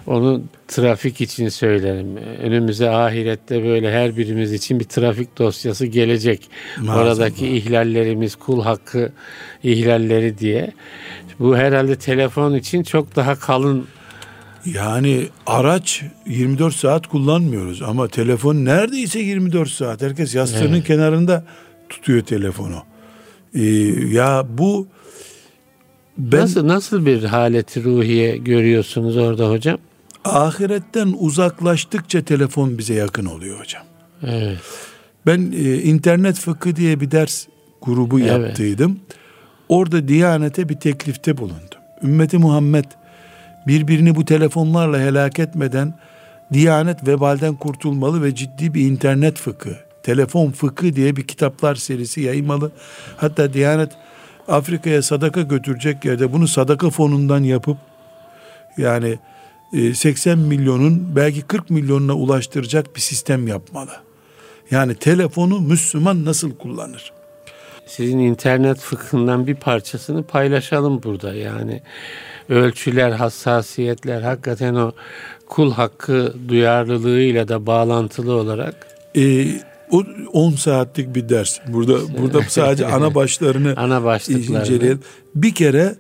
[SPEAKER 1] onu trafik için söylerim. Önümüze ahirette böyle her birimiz için bir trafik dosyası gelecek.
[SPEAKER 2] Maazallah.
[SPEAKER 1] Oradaki ihlallerimiz, kul hakkı ihlalleri diye. Bu herhalde telefon için çok daha kalın.
[SPEAKER 2] Yani araç 24 saat kullanmıyoruz ama telefon neredeyse 24 saat. Herkes yastığının
[SPEAKER 1] Evet.
[SPEAKER 2] kenarında tutuyor telefonu. Ee, ya bu ben
[SPEAKER 1] Nasıl nasıl bir haleti ruhiye görüyorsunuz orada hocam?
[SPEAKER 2] Ahiretten uzaklaştıkça telefon bize yakın oluyor hocam.
[SPEAKER 1] Evet.
[SPEAKER 2] Ben e, internet fıkı diye bir ders grubu
[SPEAKER 1] Evet.
[SPEAKER 2] yaptıydım. Orada Diyanet'e bir teklifte bulundum. Ümmeti Muhammed birbirini bu telefonlarla helak etmeden Diyanet vebalden kurtulmalı ve ciddi bir internet fıkı, telefon fıkı diye bir kitaplar serisi yaymalı. Hatta Diyanet Afrika'ya sadaka götürecek yerde bunu sadaka fonundan yapıp yani 80 milyonun belki 40 milyonuna ulaştıracak bir sistem yapmalı. Yani telefonu Müslüman nasıl kullanır?
[SPEAKER 1] Sizin internet fıkhından bir parçasını paylaşalım burada. Yani ölçüler, hassasiyetler hakikaten o kul hakkı duyarlılığıyla da bağlantılı olarak
[SPEAKER 2] Ee, O 10 saatlik bir ders. Burada burada sadece [laughs] ana başlarını
[SPEAKER 1] ana inceleyelim.
[SPEAKER 2] Bir kere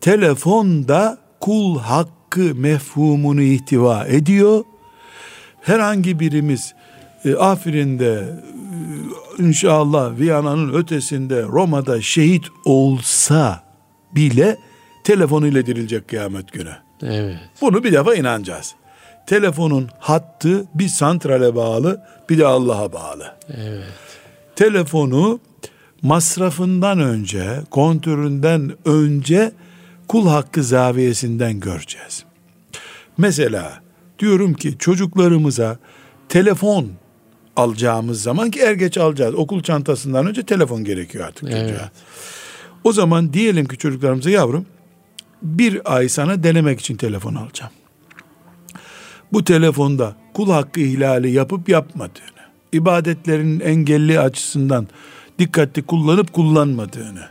[SPEAKER 2] telefonda kul hakkı mefhumunu ihtiva ediyor. Herhangi birimiz e, Afrin'de e, inşallah Viyana'nın ötesinde Roma'da şehit olsa bile telefonuyla dirilecek kıyamet günü.
[SPEAKER 1] Evet.
[SPEAKER 2] Bunu bir defa inanacağız. Telefonun hattı bir santrale bağlı, bir de Allah'a bağlı.
[SPEAKER 1] Evet.
[SPEAKER 2] Telefonu masrafından önce, kontrolünden önce kul hakkı zaviyesinden göreceğiz. Mesela diyorum ki çocuklarımıza telefon alacağımız zaman ki er geç alacağız. Okul çantasından önce telefon gerekiyor artık evet. çocuğa. O zaman diyelim ki çocuklarımıza yavrum bir ay sana denemek için telefon alacağım. Bu telefonda kul hakkı ihlali yapıp yapmadığını, ibadetlerin engelli açısından dikkatli kullanıp kullanmadığını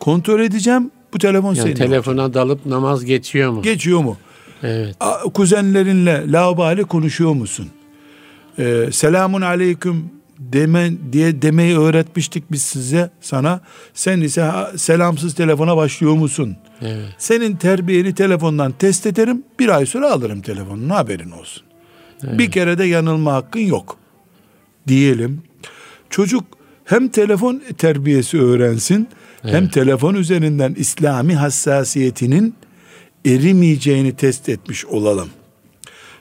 [SPEAKER 2] kontrol edeceğim. Bu telefon yani senin.
[SPEAKER 1] Telefona olacak. dalıp namaz geçiyor mu?
[SPEAKER 2] Geçiyor mu?
[SPEAKER 1] Evet.
[SPEAKER 2] Kuzenlerinle laubali konuşuyor musun? Ee, selamun aleyküm deme, diye demeyi öğretmiştik biz size sana. Sen ise selamsız telefona başlıyor musun?
[SPEAKER 1] Evet.
[SPEAKER 2] Senin terbiyeni telefondan test ederim. Bir ay sonra alırım telefonunu haberin olsun. Evet. Bir kere de yanılma hakkın yok. Diyelim. Çocuk hem telefon terbiyesi öğrensin evet. hem telefon üzerinden İslami hassasiyetinin erimeyeceğini test etmiş olalım.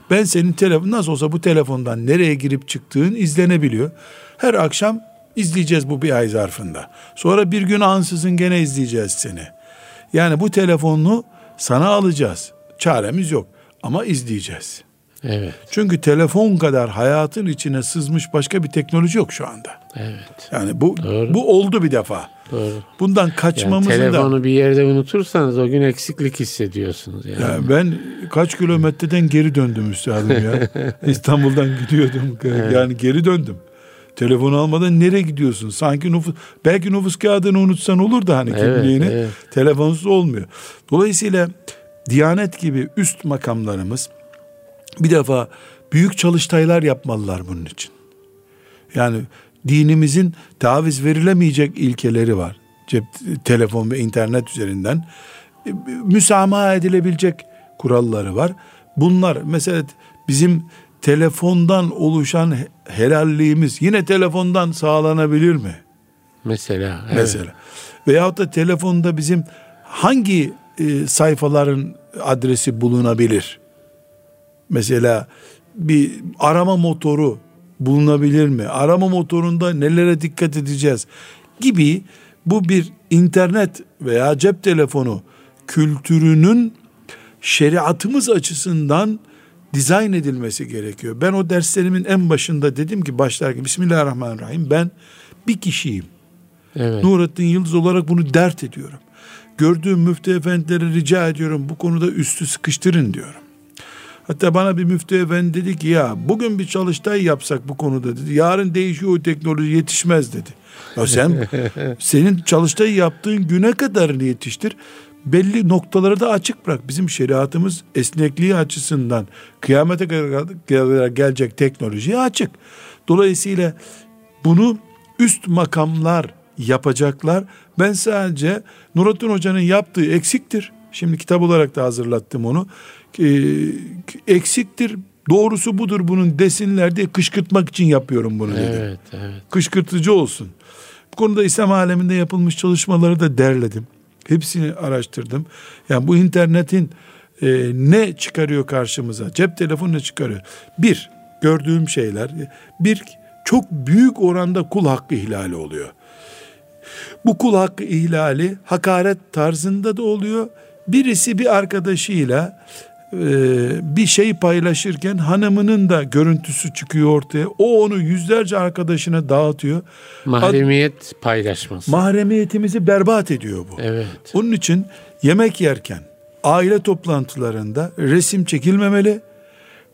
[SPEAKER 2] Ben senin telefon nasıl olsa bu telefondan nereye girip çıktığın izlenebiliyor. Her akşam izleyeceğiz bu bir ay zarfında. Sonra bir gün ansızın gene izleyeceğiz seni. Yani bu telefonunu sana alacağız. Çaremiz yok ama izleyeceğiz.
[SPEAKER 1] Evet.
[SPEAKER 2] Çünkü telefon kadar hayatın içine sızmış başka bir teknoloji yok şu anda.
[SPEAKER 1] Evet.
[SPEAKER 2] Yani bu Doğru. bu oldu bir defa.
[SPEAKER 1] Doğru.
[SPEAKER 2] Bundan kaçmamızın yani
[SPEAKER 1] telefonu
[SPEAKER 2] da...
[SPEAKER 1] bir yerde unutursanız o gün eksiklik hissediyorsunuz. Yani.
[SPEAKER 2] yani ben kaç kilometreden geri döndüm üstadım ya. [laughs] İstanbul'dan gidiyordum. Yani geri döndüm. Telefonu almadan nereye gidiyorsun? Sanki nüfus, belki nüfus kağıdını unutsan olur da hani evet, kimliğini. Evet. Telefonsuz olmuyor. Dolayısıyla Diyanet gibi üst makamlarımız bir defa büyük çalıştaylar yapmalılar bunun için. Yani dinimizin taviz verilemeyecek ilkeleri var. Cep telefon ve internet üzerinden e, müsamaha edilebilecek kuralları var. Bunlar mesela bizim telefondan oluşan helalliğimiz yine telefondan sağlanabilir mi?
[SPEAKER 1] Mesela.
[SPEAKER 2] Evet. Mesela. Veyahut da telefonda bizim hangi e, sayfaların adresi bulunabilir? Mesela bir arama motoru bulunabilir mi? Arama motorunda nelere dikkat edeceğiz? Gibi bu bir internet veya cep telefonu kültürünün şeriatımız açısından dizayn edilmesi gerekiyor. Ben o derslerimin en başında dedim ki başlarken Bismillahirrahmanirrahim ben bir kişiyim.
[SPEAKER 1] Evet.
[SPEAKER 2] Nurettin Yıldız olarak bunu dert ediyorum. Gördüğüm müftü efendileri rica ediyorum bu konuda üstü sıkıştırın diyorum. Hatta bana bir müftü efendi dedi ki ya bugün bir çalıştay yapsak bu konuda dedi. Yarın değişiyor o teknoloji yetişmez dedi. Ya sen [laughs] senin çalıştay yaptığın güne kadar yetiştir. Belli noktaları da açık bırak. Bizim şeriatımız esnekliği açısından kıyamete kadar gelecek teknolojiye açık. Dolayısıyla bunu üst makamlar yapacaklar. Ben sadece Nurattin Hoca'nın yaptığı eksiktir. Şimdi kitap olarak da hazırlattım onu e, eksiktir. Doğrusu budur bunun desinler diye kışkırtmak için yapıyorum bunu dedi.
[SPEAKER 1] Evet, evet.
[SPEAKER 2] Kışkırtıcı olsun. Bu konuda İslam aleminde yapılmış çalışmaları da derledim. Hepsini araştırdım. Yani bu internetin e, ne çıkarıyor karşımıza? Cep telefonu ne çıkarıyor? Bir, gördüğüm şeyler. Bir, çok büyük oranda kul hakkı ihlali oluyor. Bu kul hakkı ihlali hakaret tarzında da oluyor. Birisi bir arkadaşıyla bir şey paylaşırken hanımının da görüntüsü çıkıyor ortaya. O onu yüzlerce arkadaşına dağıtıyor.
[SPEAKER 1] Mahremiyet Ad, paylaşması.
[SPEAKER 2] Mahremiyetimizi berbat ediyor bu.
[SPEAKER 1] Evet.
[SPEAKER 2] Onun için yemek yerken aile toplantılarında resim çekilmemeli.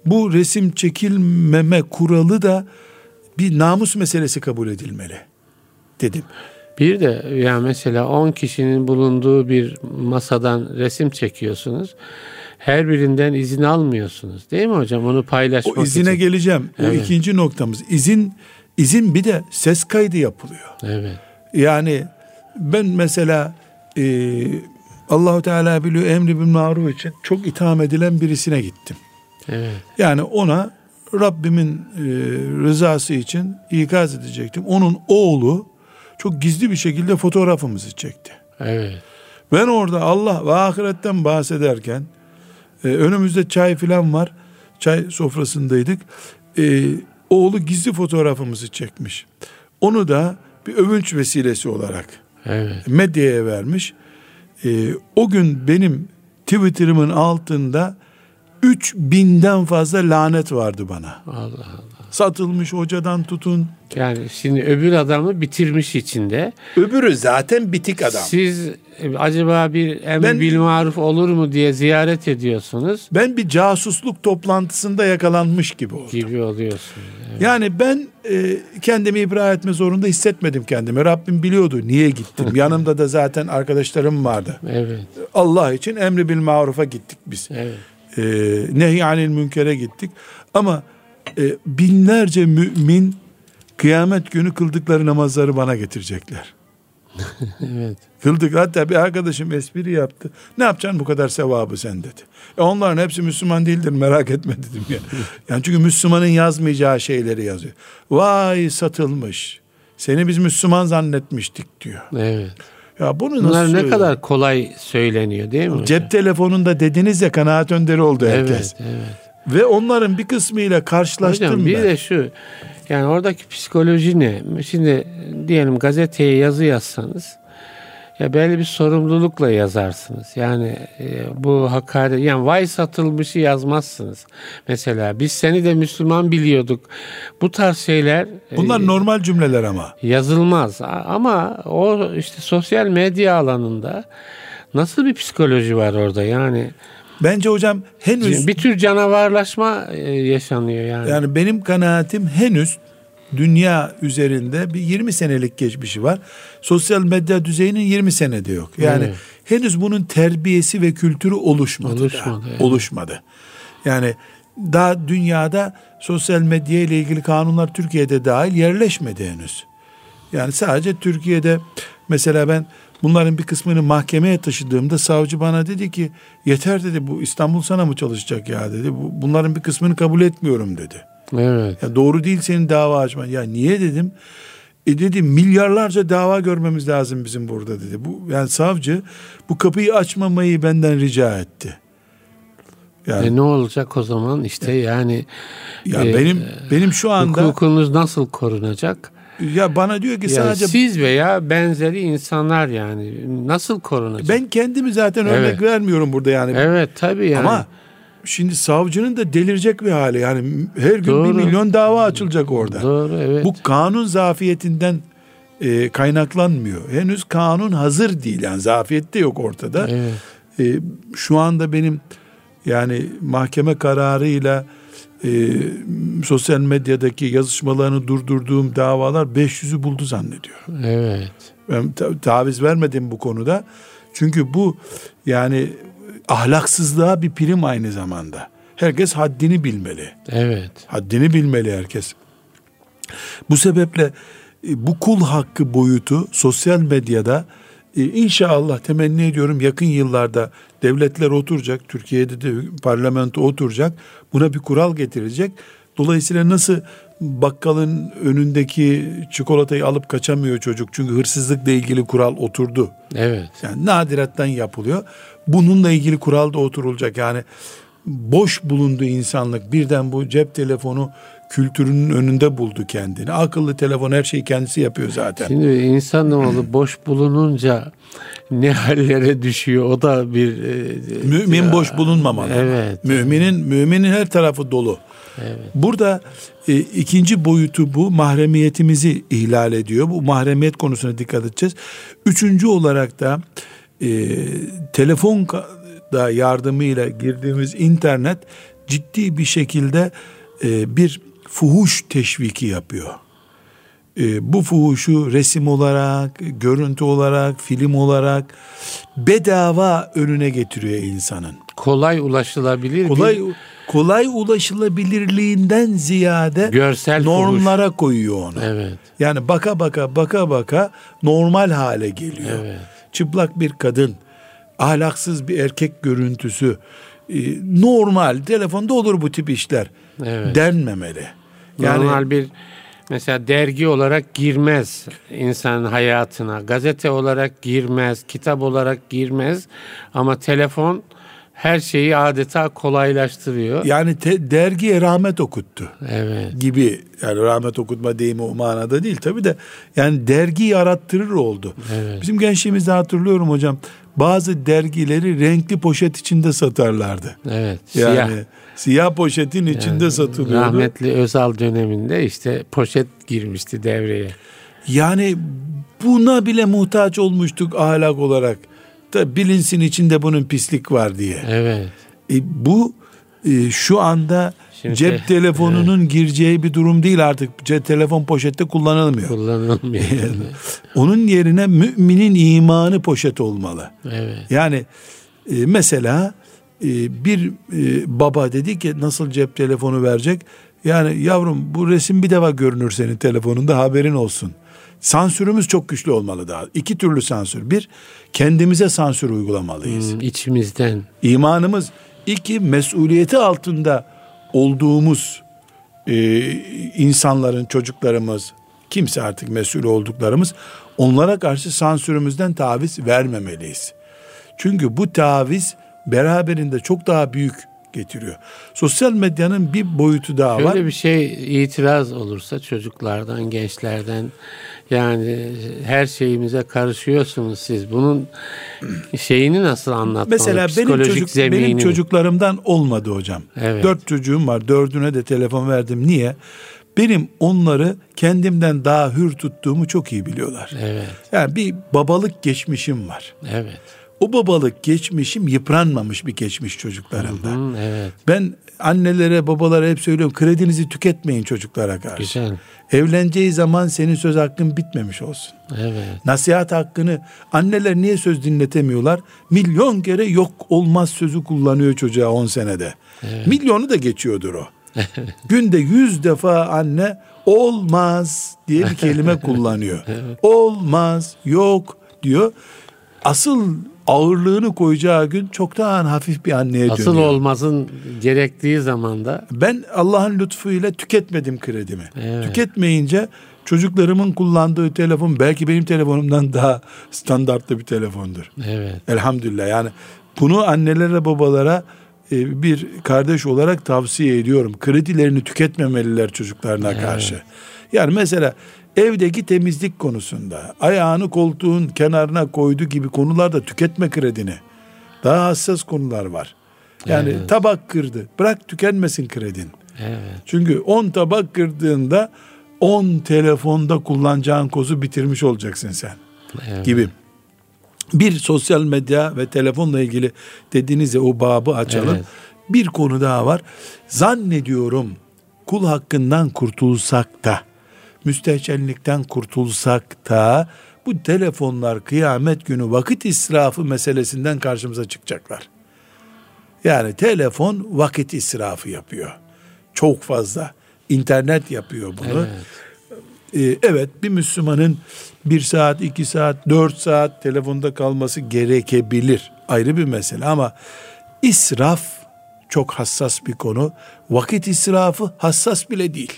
[SPEAKER 2] Bu resim çekilmeme kuralı da bir namus meselesi kabul edilmeli dedim.
[SPEAKER 1] Bir de ya mesela 10 kişinin bulunduğu bir masadan resim çekiyorsunuz her birinden izin almıyorsunuz. Değil mi hocam? Onu paylaşmak
[SPEAKER 2] O izine
[SPEAKER 1] için.
[SPEAKER 2] geleceğim. Evet. O ikinci noktamız. İzin İzin bir de ses kaydı yapılıyor.
[SPEAKER 1] Evet.
[SPEAKER 2] Yani ben mesela e, Allahu Teala biliyor emri bil maruf için çok itham edilen birisine gittim.
[SPEAKER 1] Evet.
[SPEAKER 2] Yani ona Rabbimin e, rızası için ikaz edecektim. Onun oğlu çok gizli bir şekilde fotoğrafımızı çekti.
[SPEAKER 1] Evet.
[SPEAKER 2] Ben orada Allah ve ahiretten bahsederken e, önümüzde çay filan var. Çay sofrasındaydık. E, oğlu gizli fotoğrafımızı çekmiş. Onu da bir övünç vesilesi olarak
[SPEAKER 1] Evet.
[SPEAKER 2] medyaya vermiş. E, o gün benim Twitter'ımın altında 3000'den fazla lanet vardı bana.
[SPEAKER 1] Allah Allah.
[SPEAKER 2] Satılmış hocadan tutun.
[SPEAKER 1] Yani şimdi öbür adamı bitirmiş içinde.
[SPEAKER 2] Öbürü zaten bitik adam.
[SPEAKER 1] Siz e, acaba bir emir
[SPEAKER 2] Ben-
[SPEAKER 1] bil maruf olur mu diye ziyaret ediyorsunuz
[SPEAKER 2] Ben bir casusluk toplantısında yakalanmış gibi oldum.
[SPEAKER 1] gibi oluyorsunuz. Evet.
[SPEAKER 2] Yani ben e, kendimi ibra etme zorunda hissetmedim kendimi. Rabbim biliyordu niye gittim. [laughs] Yanımda da zaten arkadaşlarım vardı.
[SPEAKER 1] Evet.
[SPEAKER 2] Allah için emri bil marufa gittik biz.
[SPEAKER 1] Evet.
[SPEAKER 2] E, nehyanil münkere gittik. Ama e, binlerce mümin kıyamet günü kıldıkları namazları bana getirecekler. [laughs]
[SPEAKER 1] Evet.
[SPEAKER 2] Kıldık. Hatta bir arkadaşım espri yaptı. Ne yapacaksın bu kadar sevabı sen dedi. E onların hepsi Müslüman değildir merak etme dedim ya. [laughs] Yani çünkü Müslümanın yazmayacağı şeyleri yazıyor. Vay satılmış. Seni biz Müslüman zannetmiştik diyor.
[SPEAKER 1] Evet.
[SPEAKER 2] Ya bunu nasıl
[SPEAKER 1] Bunlar ne
[SPEAKER 2] söylüyor?
[SPEAKER 1] kadar kolay söyleniyor değil mi?
[SPEAKER 2] Cep telefonunda dediniz ya kanaat önderi oldu herkes.
[SPEAKER 1] Evet, evet.
[SPEAKER 2] Ve onların bir kısmıyla karşılaştım
[SPEAKER 1] Hocam bir
[SPEAKER 2] ben.
[SPEAKER 1] de şu yani oradaki psikoloji ne? Şimdi diyelim gazeteye yazı yazsanız ya belli bir sorumlulukla yazarsınız. Yani e, bu hakaret yani vay satılmışı yazmazsınız. Mesela biz seni de Müslüman biliyorduk. Bu tarz şeyler e,
[SPEAKER 2] Bunlar normal cümleler ama.
[SPEAKER 1] yazılmaz. Ama o işte sosyal medya alanında nasıl bir psikoloji var orada? Yani
[SPEAKER 2] Bence hocam henüz
[SPEAKER 1] bir tür canavarlaşma e, yaşanıyor yani.
[SPEAKER 2] Yani benim kanaatim henüz dünya üzerinde bir 20 senelik geçmişi var. Sosyal medya düzeyinin 20 senede yok. Yani
[SPEAKER 1] Evet.
[SPEAKER 2] henüz bunun terbiyesi ve kültürü oluşmadı.
[SPEAKER 1] Oluşmadı, evet.
[SPEAKER 2] Oluşmadı. Yani daha dünyada sosyal medya ile ilgili kanunlar Türkiye'de dahil yerleşmedi henüz. Yani sadece Türkiye'de mesela ben bunların bir kısmını mahkemeye taşıdığımda savcı bana dedi ki yeter dedi bu İstanbul sana mı çalışacak ya dedi. Bu- Bunların bir kısmını kabul etmiyorum dedi.
[SPEAKER 1] Evet.
[SPEAKER 2] Ya doğru değil senin dava açman. Ya niye dedim? E dedi milyarlarca dava görmemiz lazım bizim burada dedi. Bu yani savcı bu kapıyı açmamayı benden rica etti. Yani
[SPEAKER 1] E ne olacak o zaman işte yani
[SPEAKER 2] ya
[SPEAKER 1] e,
[SPEAKER 2] benim benim şu anda
[SPEAKER 1] hukukunuz nasıl korunacak?
[SPEAKER 2] Ya bana diyor ki
[SPEAKER 1] Yani
[SPEAKER 2] sadece
[SPEAKER 1] siz veya benzeri insanlar yani nasıl korunacak?
[SPEAKER 2] ben kendimi zaten örnek
[SPEAKER 1] Evet.
[SPEAKER 2] vermiyorum burada yani.
[SPEAKER 1] evet tabii yani.
[SPEAKER 2] Ama şimdi savcının da delirecek bir hali. Yani her gün
[SPEAKER 1] Doğru.
[SPEAKER 2] bir milyon dava açılacak orada.
[SPEAKER 1] Doğru evet.
[SPEAKER 2] Bu kanun zafiyetinden e, kaynaklanmıyor. Henüz kanun hazır değil. Yani zafiyet de yok ortada.
[SPEAKER 1] Evet.
[SPEAKER 2] E, şu anda benim yani mahkeme kararıyla e, sosyal medyadaki yazışmalarını durdurduğum davalar 500'ü buldu zannediyorum.
[SPEAKER 1] Evet.
[SPEAKER 2] Ben ta- taviz vermedim bu konuda. Çünkü bu yani ahlaksızlığa bir prim aynı zamanda. Herkes haddini bilmeli.
[SPEAKER 1] Evet.
[SPEAKER 2] Haddini bilmeli herkes. Bu sebeple e, bu kul hakkı boyutu sosyal medyada e, inşallah temenni ediyorum yakın yıllarda devletler oturacak, Türkiye'de de parlamento oturacak, buna bir kural getirecek. Dolayısıyla nasıl bakkalın önündeki çikolatayı alıp kaçamıyor çocuk çünkü hırsızlıkla ilgili kural oturdu.
[SPEAKER 1] Evet.
[SPEAKER 2] Yani nadirattan yapılıyor. Bununla ilgili kural da oturulacak. Yani boş bulundu insanlık. Birden bu cep telefonu kültürünün önünde buldu kendini. Akıllı telefon her şeyi kendisi yapıyor zaten.
[SPEAKER 1] Şimdi insanoğlu [clears throat] boş bulununca ne hallere düşüyor o da bir e,
[SPEAKER 2] Mümin boş bulunmamalı.
[SPEAKER 1] Evet.
[SPEAKER 2] Müminin müminin her tarafı dolu.
[SPEAKER 1] Evet.
[SPEAKER 2] Burada e, ikinci boyutu bu mahremiyetimizi ihlal ediyor. Bu mahremiyet konusuna dikkat edeceğiz. Üçüncü olarak da e, telefon da yardımıyla girdiğimiz internet ciddi bir şekilde e, bir fuhuş teşviki yapıyor. E, bu fuhuşu resim olarak, görüntü olarak, film olarak bedava önüne getiriyor insanın.
[SPEAKER 1] kolay ulaşılabilir
[SPEAKER 2] Kolay
[SPEAKER 1] bir
[SPEAKER 2] kolay ulaşılabilirliğinden ziyade
[SPEAKER 1] Görsel
[SPEAKER 2] normlara koyuyor onu.
[SPEAKER 1] Evet.
[SPEAKER 2] Yani baka baka baka baka normal hale geliyor.
[SPEAKER 1] Evet.
[SPEAKER 2] Çıplak bir kadın, ahlaksız bir erkek görüntüsü e, normal telefonda olur bu tip işler
[SPEAKER 1] Evet.
[SPEAKER 2] denmemeli. Yani
[SPEAKER 1] Normal bir mesela dergi olarak girmez insanın hayatına. Gazete olarak girmez, kitap olarak girmez ama telefon her şeyi adeta kolaylaştırıyor.
[SPEAKER 2] yani te- dergiye rahmet okuttu.
[SPEAKER 1] Evet.
[SPEAKER 2] gibi yani rahmet okutma deyimi o manada değil tabi de yani dergi yarattırır oldu.
[SPEAKER 1] Evet.
[SPEAKER 2] Bizim gençliğimizde hatırlıyorum hocam bazı dergileri renkli poşet içinde satarlardı.
[SPEAKER 1] Evet.
[SPEAKER 2] Yani
[SPEAKER 1] Siyah.
[SPEAKER 2] siyah, poşetin içinde satılıyordu.
[SPEAKER 1] Rahmetli Özal döneminde işte poşet girmişti devreye.
[SPEAKER 2] Yani buna bile muhtaç olmuştuk ahlak olarak. Da bilinsin içinde bunun pislik var diye.
[SPEAKER 1] Evet.
[SPEAKER 2] E, bu e, şu anda
[SPEAKER 1] Şimdi-
[SPEAKER 2] cep telefonunun gireceği bir durum değil artık. Cep telefon poşette kullanılmıyor.
[SPEAKER 1] Kullanılmıyor. [laughs]
[SPEAKER 2] Onun yerine müminin imanı poşet olmalı.
[SPEAKER 1] evet.
[SPEAKER 2] Yani e, mesela e, bir e, baba dedi ki nasıl cep telefonu verecek? Yani yavrum bu resim bir defa görünür senin telefonunda haberin olsun. Sansürümüz çok güçlü olmalı daha. İki türlü sansür. Bir, kendimize sansür uygulamalıyız.
[SPEAKER 1] Hmm, içimizden.
[SPEAKER 2] İmanımız. iki mesuliyeti altında olduğumuz e, insanların, çocuklarımız, kimse artık mesul olduklarımız, onlara karşı sansürümüzden taviz vermemeliyiz. Çünkü bu taviz beraberinde çok daha büyük getiriyor. Sosyal medyanın bir boyutu daha var.
[SPEAKER 1] Şöyle bir şey itiraz olursa çocuklardan, gençlerden yani her şeyimize karışıyorsunuz siz. Bunun şeyini nasıl anlatmalı?
[SPEAKER 2] Mesela benim, çocuk,
[SPEAKER 1] zeminini.
[SPEAKER 2] benim çocuklarımdan olmadı hocam.
[SPEAKER 1] Evet.
[SPEAKER 2] Dört çocuğum var. Dördüne de telefon verdim. Niye? Benim onları kendimden daha hür tuttuğumu çok iyi biliyorlar.
[SPEAKER 1] Evet,
[SPEAKER 2] Yani bir babalık geçmişim var.
[SPEAKER 1] evet.
[SPEAKER 2] O babalık geçmişim yıpranmamış bir geçmiş çocuklarımda.
[SPEAKER 1] Hı, evet,
[SPEAKER 2] Ben annelere babalara hep söylüyorum kredinizi tüketmeyin çocuklara karşı.
[SPEAKER 1] güzel.
[SPEAKER 2] Evleneceği zaman senin söz hakkın bitmemiş olsun.
[SPEAKER 1] Evet,
[SPEAKER 2] Nasihat hakkını anneler niye söz dinletemiyorlar? Milyon kere yok olmaz sözü kullanıyor çocuğa 10 senede. Milyonu da geçiyordur o. [laughs] Günde yüz defa anne olmaz diye bir kelime [laughs] kullanıyor. Olmaz, yok diyor. Asıl ağırlığını koyacağı gün çoktan hafif bir anneye
[SPEAKER 1] asıl
[SPEAKER 2] dönüyor.
[SPEAKER 1] olmasın gerektiği zamanda
[SPEAKER 2] Ben Allah'ın lütfuyla tüketmedim kredimi.
[SPEAKER 1] Evet.
[SPEAKER 2] Tüketmeyince çocuklarımın kullandığı telefon belki benim telefonumdan daha standartlı bir telefondur.
[SPEAKER 1] evet,
[SPEAKER 2] Elhamdülillah yani bunu annelere babalara e, bir kardeş olarak tavsiye ediyorum. Kredilerini tüketmemeliler çocuklarına karşı. Yani mesela evdeki temizlik konusunda ayağını koltuğun kenarına koydu gibi konularda tüketme kredini. Daha hassas konular var. Yani
[SPEAKER 1] Evet.
[SPEAKER 2] tabak kırdı. Bırak tükenmesin kredin.
[SPEAKER 1] evet.
[SPEAKER 2] Çünkü 10 tabak kırdığında 10 telefonda kullanacağın kozu bitirmiş olacaksın sen
[SPEAKER 1] evet.
[SPEAKER 2] gibi. Bir sosyal medya ve telefonla ilgili dediğiniz ya o babı açalım.
[SPEAKER 1] Evet.
[SPEAKER 2] Bir konu daha var. Zannediyorum kul hakkından kurtulsak da müstehcenlikten kurtulsak da bu telefonlar kıyamet günü vakit israfı meselesinden karşımıza çıkacaklar. Yani telefon vakit israfı yapıyor. Çok fazla. İnternet yapıyor bunu. Ee, evet bir Müslümanın bir saat, iki saat, dört saat telefonda kalması gerekebilir. Ayrı bir mesele ama israf çok hassas bir konu. Vakit israfı hassas bile değil.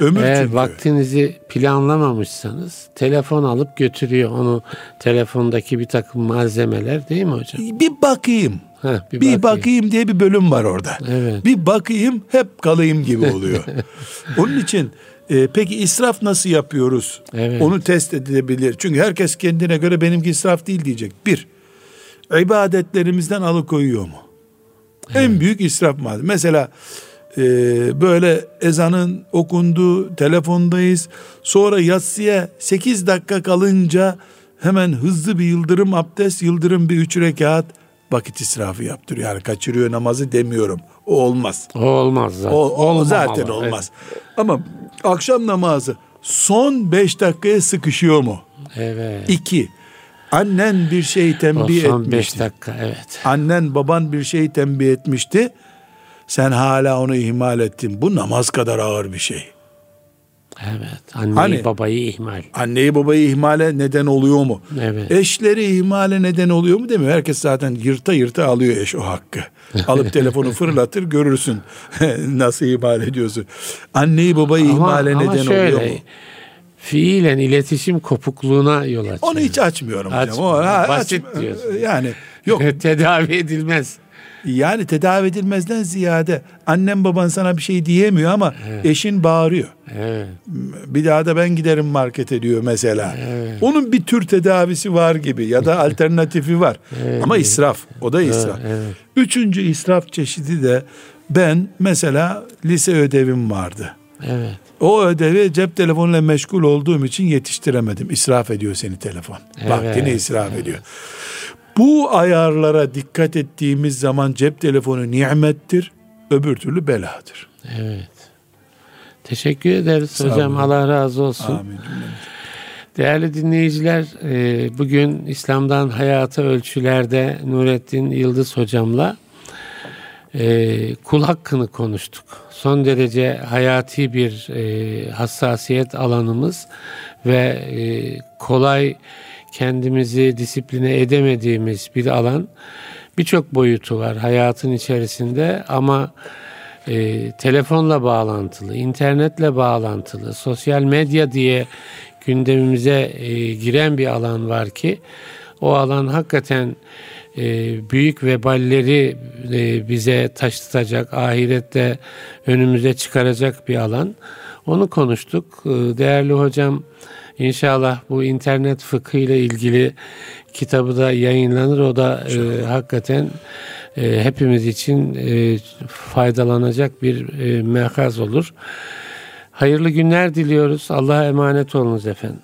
[SPEAKER 2] Ömür
[SPEAKER 1] Eğer
[SPEAKER 2] çünkü.
[SPEAKER 1] vaktinizi planlamamışsanız telefon alıp götürüyor onu telefondaki bir takım malzemeler değil mi hocam?
[SPEAKER 2] Bir bakayım.
[SPEAKER 1] Heh,
[SPEAKER 2] Bir, bakayım. diye bir bölüm var orada.
[SPEAKER 1] Evet.
[SPEAKER 2] Bir bakayım hep kalayım gibi oluyor. [laughs] Onun için e, peki israf nasıl yapıyoruz?
[SPEAKER 1] Evet.
[SPEAKER 2] Onu test edilebilir. Çünkü herkes kendine göre benimki israf değil diyecek. Bir, ibadetlerimizden alıkoyuyor mu? En büyük israf madem. Mesela e, böyle ezanın okunduğu telefondayız. Sonra yatsıya 8 dakika kalınca hemen hızlı bir yıldırım abdest, yıldırım bir üç rekat vakit israfı yaptırıyor. Yani kaçırıyor namazı demiyorum. O olmaz.
[SPEAKER 1] O olmaz zaten.
[SPEAKER 2] O, o zaten olmaz. Ama akşam namazı son 5 dakikaya sıkışıyor mu?
[SPEAKER 1] Evet.
[SPEAKER 2] İki, annen bir şey
[SPEAKER 1] O
[SPEAKER 2] tembih
[SPEAKER 1] son 5
[SPEAKER 2] etmişti.
[SPEAKER 1] dakika evet.
[SPEAKER 2] Annen baban bir şey tembih etmişti. Sen hala onu ihmal ettin. Bu namaz kadar ağır bir şey.
[SPEAKER 1] Evet. Anneyi
[SPEAKER 2] Hani-
[SPEAKER 1] babayı ihmal.
[SPEAKER 2] Anneyi babayı ihmale neden oluyor mu?
[SPEAKER 1] Evet.
[SPEAKER 2] Eşleri ihmale neden oluyor mu demiyor. Herkes zaten yırta yırta alıyor eş o hakkı. [laughs] Alıp telefonu fırlatır görürsün [laughs] nasıl ihmal ediyorsun. Anneyi babayı ihmale neden oluyor mu?
[SPEAKER 1] Fiilen iletişim kopukluğuna yol açıyor.
[SPEAKER 2] Onu hiç açmıyorum hocam.
[SPEAKER 1] Açma.
[SPEAKER 2] O,
[SPEAKER 1] Basit
[SPEAKER 2] açma.
[SPEAKER 1] diyorsun.
[SPEAKER 2] Yani yok [laughs]
[SPEAKER 1] Tedavi edilmez.
[SPEAKER 2] Yani tedavi edilmezden ziyade annem baban sana bir şey diyemiyor ama eşin bağırıyor.
[SPEAKER 1] Evet.
[SPEAKER 2] Bir daha da ben giderim markete diyor mesela. Onun bir tür tedavisi var gibi ya da [laughs] alternatifi var. Ama israf. O da israf.
[SPEAKER 1] evet.
[SPEAKER 2] Üçüncü israf çeşidi de ben mesela lise ödevim vardı.
[SPEAKER 1] Evet.
[SPEAKER 2] O ödevi cep telefonuyla meşgul olduğum için yetiştiremedim. İsraf ediyor seni telefon.
[SPEAKER 1] Evet,
[SPEAKER 2] Vaktini israf ediyor. Bu ayarlara dikkat ettiğimiz zaman cep telefonu nimettir, öbür türlü beladır.
[SPEAKER 1] Evet. Teşekkür ederiz
[SPEAKER 2] Sağ
[SPEAKER 1] hocam.
[SPEAKER 2] olun.
[SPEAKER 1] Allah razı olsun.
[SPEAKER 2] Amin.
[SPEAKER 1] Değerli dinleyiciler, e, bugün İslam'dan Hayata Ölçülerde Nurettin Yıldız hocamla e, kul hakkını konuştuk. Son derece hayati bir e, hassasiyet alanımız ve kolay kendimizi disipline edemediğimiz bir alan. Birçok boyutu var hayatın içerisinde ama e, telefonla bağlantılı, internetle bağlantılı, sosyal medya diye gündemimize e, giren bir alan var ki o alan hakikaten e, büyük veballeri e, bize taşıtacak, ahirette önümüze çıkaracak bir alan. Onu konuştuk. E, değerli hocam inşallah bu internet fıkhı ile ilgili kitabı da yayınlanır. O da e, hakikaten e, hepimiz için e, faydalanacak bir e, mekaz olur. Hayırlı günler diliyoruz. Allah'a emanet olunuz efendim.